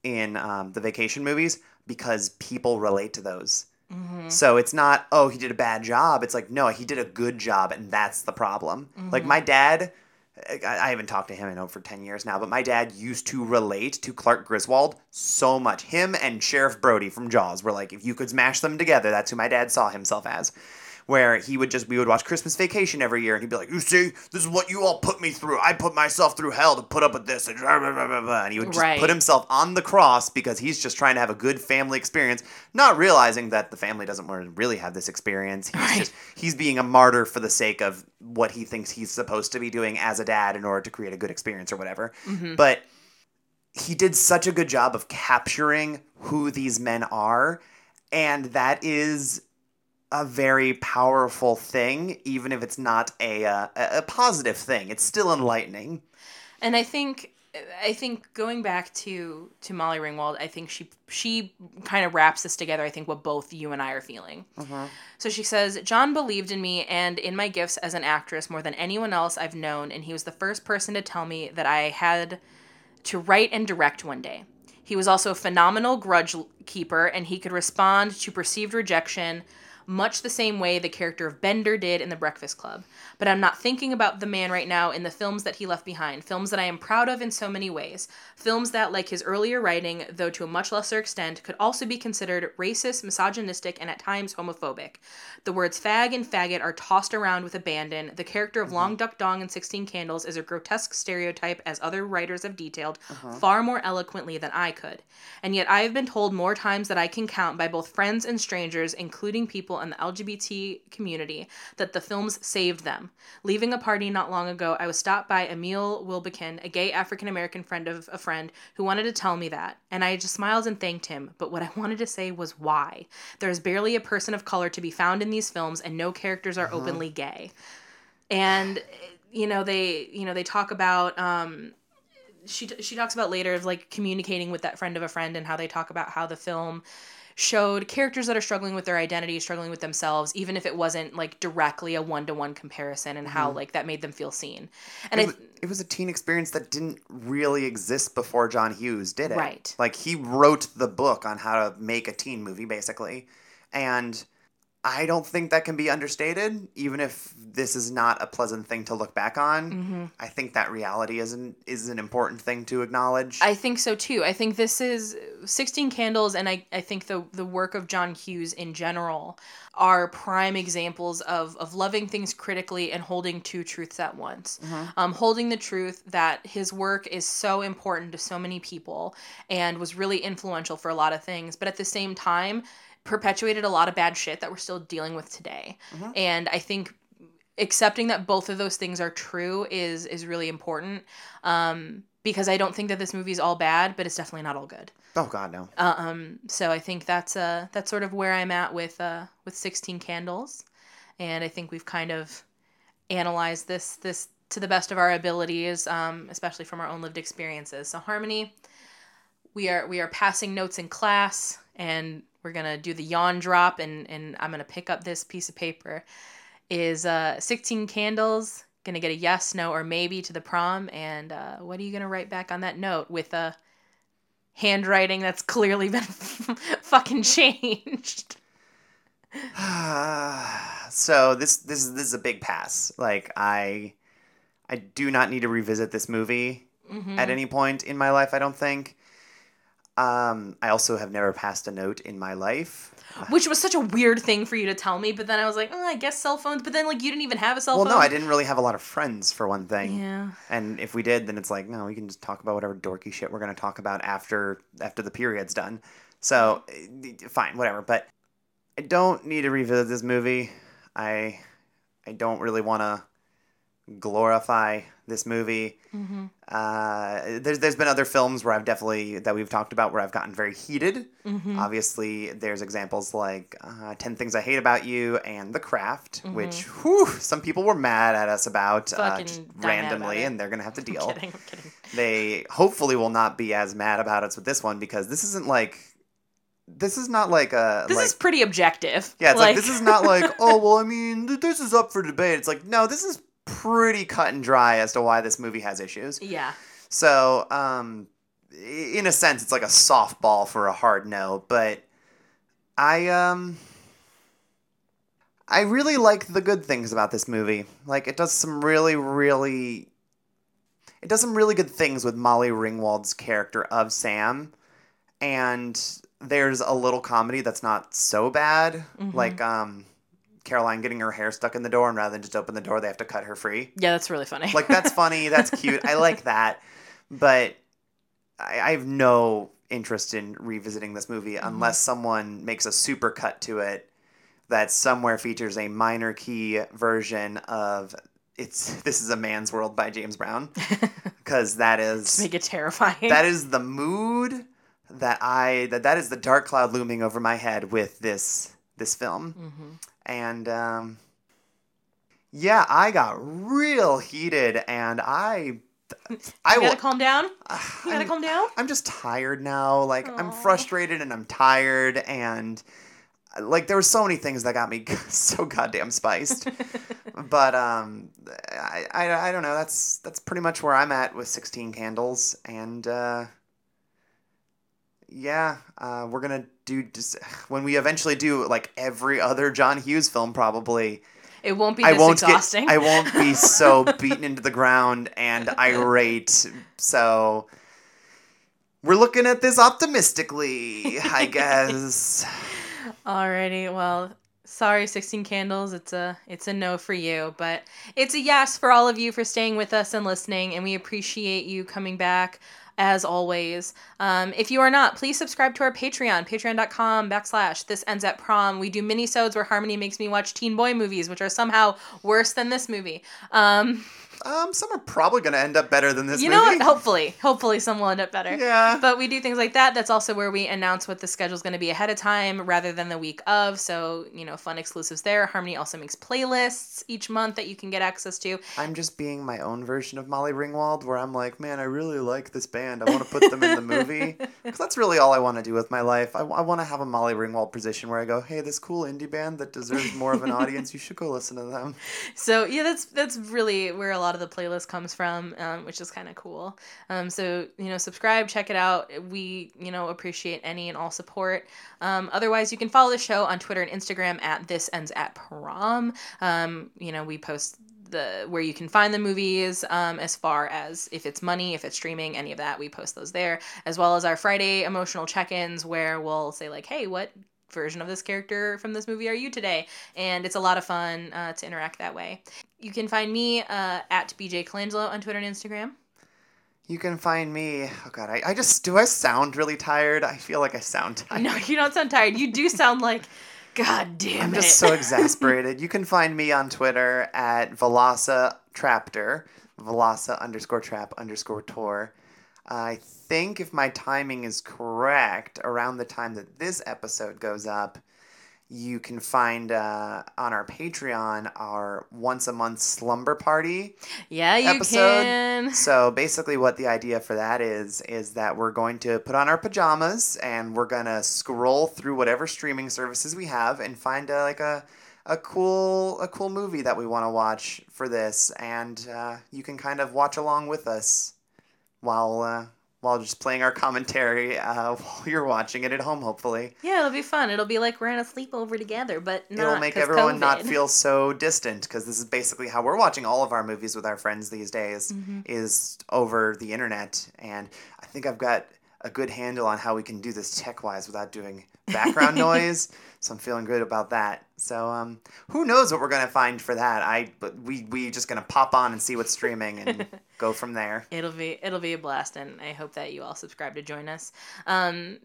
in um, the vacation movies because people relate to those. Mm-hmm. So it's not, oh, he did a bad job. It's like, no, he did a good job, and that's the problem. Like mm-hmm. my dad, I, I haven't talked to him in oh, over 10 years now, but my dad used to relate to Clark Griswold so much. Him and Sheriff Brody from Jaws were like, if you could smash them together, that's who my dad saw himself as. Where he would just, we would watch Christmas Vacation every year, and he'd be like, You see, this is what you all put me through. I put myself through hell to put up with this. And, blah, blah, blah, blah, blah." and he would just Right. put himself on the cross because he's just trying to have a good family experience, not realizing that the family doesn't want to really have this experience. He's Right. just he's being a martyr for the sake of what he thinks he's supposed to be doing as a dad in order to create a good experience or whatever. Mm-hmm. But he did such a good job of capturing who these men are, and that is a very powerful thing, even if it's not a uh, a a positive thing. It's still enlightening. And I think I think going back to to Molly Ringwald, I think she she kind of wraps this together. I think what both you and I are feeling. So she says, John believed in me and in my gifts as an actress more than anyone else I've known, and he was the first person to tell me that I had to write and direct one day. He was also a phenomenal grudge keeper, and he could respond to perceived rejection much the same way the character of Bender did in The Breakfast Club. But I'm not thinking about the man right now in the films that he left behind, films that I am proud of in so many ways. Films that, like his earlier writing, though to a much lesser extent, could also be considered racist, misogynistic, and at times homophobic. The words fag and faggot are tossed around with abandon. The character of mm-hmm. Long Duck Dong in 16 Candles is a grotesque stereotype, as other writers have detailed, uh-huh. far more eloquently than I could. And yet I have been told more times that I can count by both friends and strangers, including people in the LGBT community, that the films saved them. Leaving a party not long ago, I was stopped by Emil Wilbekin, a gay African American friend of a friend, who wanted to tell me that. And I just smiled and thanked him. But what I wanted to say was why. There is barely a person of color to be found in these films, and no characters are openly gay. And you know they you know they talk about um she she talks about later of like communicating with that friend of a friend and how they talk about how the film showed characters that are struggling with their identity, struggling with themselves, even if it wasn't like directly a one to one comparison, and how mm-hmm. like that made them feel seen. And it, I was, it was a teen experience that didn't really exist before John Hughes did it. Right. Like he wrote the book on how to make a teen movie, basically, and I don't think that can be understated. Even if this is not a pleasant thing to look back on, Mm-hmm. I think that reality is an is an important thing to acknowledge. I think so too. I think this is 16 Candles and I, I think the the work of John Hughes in general are prime examples of of loving things critically and holding two truths at once. Um, holding the truth that his work is so important to so many people and was really influential for a lot of things, but at the same time perpetuated a lot of bad shit that we're still dealing with today. And I think accepting that both of those things are true is is really important um because i don't think that this movie is all bad but it's definitely not all good oh God, no. um so i think that's uh that's sort of where i'm at with uh with 16 candles and i think we've kind of analyzed this this to the best of our abilities um especially from our own lived experiences so harmony we are we are passing notes in class and we're gonna do the yawn drop and and i'm gonna pick up this piece of paper is uh 16 candles gonna get a yes no or maybe to the prom and uh what are you gonna write back on that note with a handwriting that's clearly been fucking changed so this this is this is a big pass. Like I I do not need to revisit this movie Mm-hmm. at any point in my life. I don't think. Um, I also have never passed a note in my life. which was such a weird thing for you to tell me but then i was like oh i guess cell phones but then like you didn't even have a cell Well, phone Well, no, I didn't really have a lot of friends for one thing. yeah And if we did, then it's like, no, we can just talk about whatever dorky shit we're gonna talk about after after the period's done. So, eh, fine, whatever. But I don't need to revisit this movie. I I don't really want to glorify this movie. Mm-hmm. Uh, there's there's been other films where I've definitely that we've talked about where I've gotten very heated. Mm-hmm. Obviously, there's examples like uh, Ten Things I Hate About You and The Craft, Mhm. which whew, some people were mad at us about uh, randomly, about and they're gonna have to I'm deal. kidding. I'm kidding. They hopefully will not be as mad about us with this one because this isn't like this is not like a This like, is pretty objective. yeah, it's like, this is not like, oh well, I mean, th- this is up for debate. It's like, no, this is pretty cut and dry as to why this movie has issues. Yeah. So, um, in a sense, it's like a softball for a hard no. But I, um, I really like the good things about this movie. Like, it does some really, really, it does some really good things with Molly Ringwald's character of Sam, and there's a little comedy that's not so bad. Mhm. Like, um. Caroline getting her hair stuck in the door, and rather than just open the door, they have to cut her free. Yeah, that's really funny. like that's funny that's cute i like that. But I, I have no interest in revisiting this movie unless someone makes a super cut to it that somewhere features a minor key version of it's this is a man's world by james brown. Because that is make it terrifying. that is the mood that i that that is the dark cloud looming over my head with this this film. Hmm and um, yeah, I got real heated, and I, I You gotta calm down. You gotta I'm, calm down. I'm just tired now. Like I'm frustrated and I'm tired, and like there were so many things that got me so goddamn spiced. but um, I, I I don't know. That's that's pretty much where I'm at with 16 Candles, and uh, yeah, uh, we're gonna do when we eventually do like every other John Hughes film, probably. It won't be I won't exhausting. get. I won't be so beaten into the ground and irate. So we're looking at this optimistically, I guess. Alrighty, well, sorry, Sixteen Candles. It's a it's a no for you, but it's a yes for all of you for staying with us and listening, and we appreciate you coming back as always. Um, if you are not, please subscribe to our Patreon, patreon.com backslash this ends at prom. We do mini-sodes where Harmony makes me watch teen boy movies, which are somehow worse than this movie. Um, Um, some are probably gonna end up better than this you know movie. what? Hopefully, hopefully some will end up better. Yeah. But we do things like that. That's also where we announce what the schedule's going to be ahead of time rather than the week of. So, you know, fun exclusives there. Harmony also makes playlists each month that you can get access to. I'm just being my own version of Molly Ringwald, where I'm like, man, I really like this band. I want to put them in the movie. Because that's really all I want to do with my life. I, want to have a Molly Ringwald position where I go, hey, this cool indie band that deserves more of an audience, you should go listen to them. So, yeah, that's that's really where a lot of the playlist comes from, um, which is kind of cool. Um, so, you know, subscribe, check it out. We, you know, appreciate any and all support. Um, otherwise, you can follow the show on Twitter and Instagram at this ends at prom. Um, you know, we post the where you can find the movies um, as far as if it's money if it's streaming any of that we post those there as well as our friday emotional check-ins where we'll say like hey what version of this character from this movie are you today and it's a lot of fun uh, to interact that way you can find me uh, at bj colangelo on twitter and instagram You can find me. Oh God, I, I just do. I sound really tired. I feel like I sound tired. no you don't sound tired you do sound like god damn it. I'm it just so exasperated. You can find me on Twitter at Velasa Traptor, Velasa underscore trap underscore tour. I think if my timing is correct, around the time that this episode goes up, you can find uh, on our Patreon our once a month slumber party. yeah you episode. can So basically, what the idea for that is is that we're going to put on our pajamas and we're gonna scroll through whatever streaming services we have and find a, like a a cool a cool movie that we want to watch for this, and uh, you can kind of watch along with us while uh, while just playing our commentary uh, while you're watching it at home. Hopefully, yeah it'll be fun it'll be like we're in a sleepover together but not it'll make everyone not feel so distant because this is basically how we're watching all of our movies with our friends these days Mm-hmm. is over the internet and i think i've got a good handle on how we can do this tech wise without doing background noise. So i'm feeling good about that. So um, who knows what we're gonna find for that? I but we we just gonna pop on and see what's streaming and go from there. It'll be it'll be a blast, and I hope that you all subscribe to join us. Um,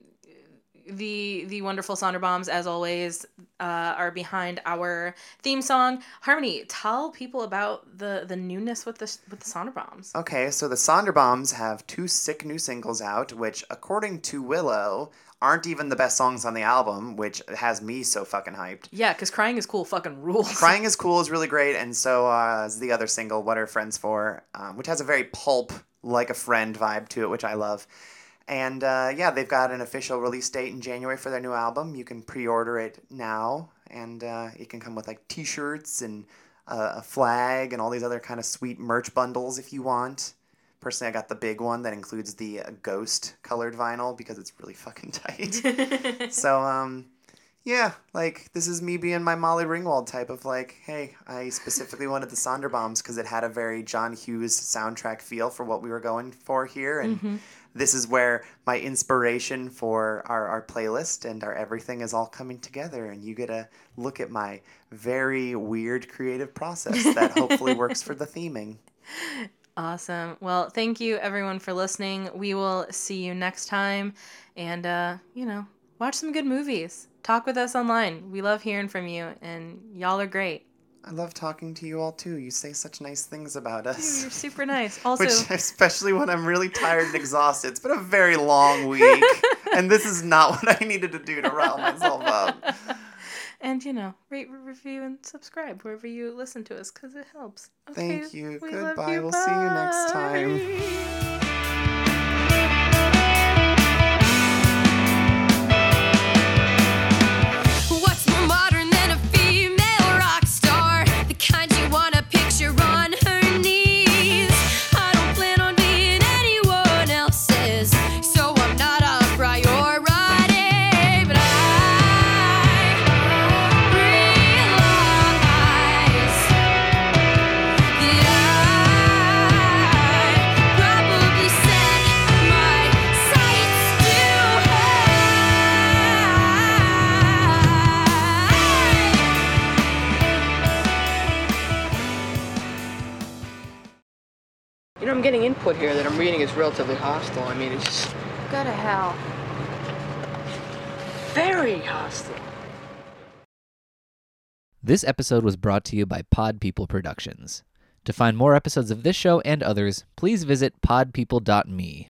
the the wonderful Sonderbombs, as always, uh, are behind our theme song. Harmony, tell people about the the newness with the with the Sonderbombs. Okay, so the Sonderbombs have two sick new singles out, which, according to Willow, aren't even the best songs on the album, which has me so fucking hyped. Yeah, because crying is cool. Fucking rules. Crying is Cool is really great, and so uh, is the other single, What Are Friends For, um, which has a very pulp, like a friend vibe to it, which I love. And uh, yeah, they've got an official release date in January for their new album. You can pre order it now, and uh, it can come with like t shirts and uh, a flag and all these other kind of sweet merch bundles if you want. Personally, I got the big one that includes the uh, ghost colored vinyl because it's really fucking tight. so, um, yeah, like this is me being my Molly Ringwald type of like, hey, I specifically wanted the Sonderbombs because it had a very John Hughes soundtrack feel for what we were going for here, and this is where my inspiration for our, our playlist and our everything is all coming together, and you get to look at my very weird creative process that hopefully works for the theming. Awesome. Well, thank you everyone for listening. We will see you next time, and uh, you know, watch some good movies. Talk with us online. We love hearing from you, and y'all are great. I love talking to you all too. You say such nice things about us. You're super nice. Also, Which, especially when I'm really tired and exhausted. It's been a very long week, and this is not what I needed to do to rile myself up. and you know, rate, review, and subscribe wherever you listen to us because it helps. Okay, Thank you. Goodbye. We'll see you next time. I'm input here that I'm reading is relatively hostile. I mean, it's just Go to hell. very hostile. This episode was brought to you by Pod People Productions. To find more episodes of this show and others, please visit podpeople.me.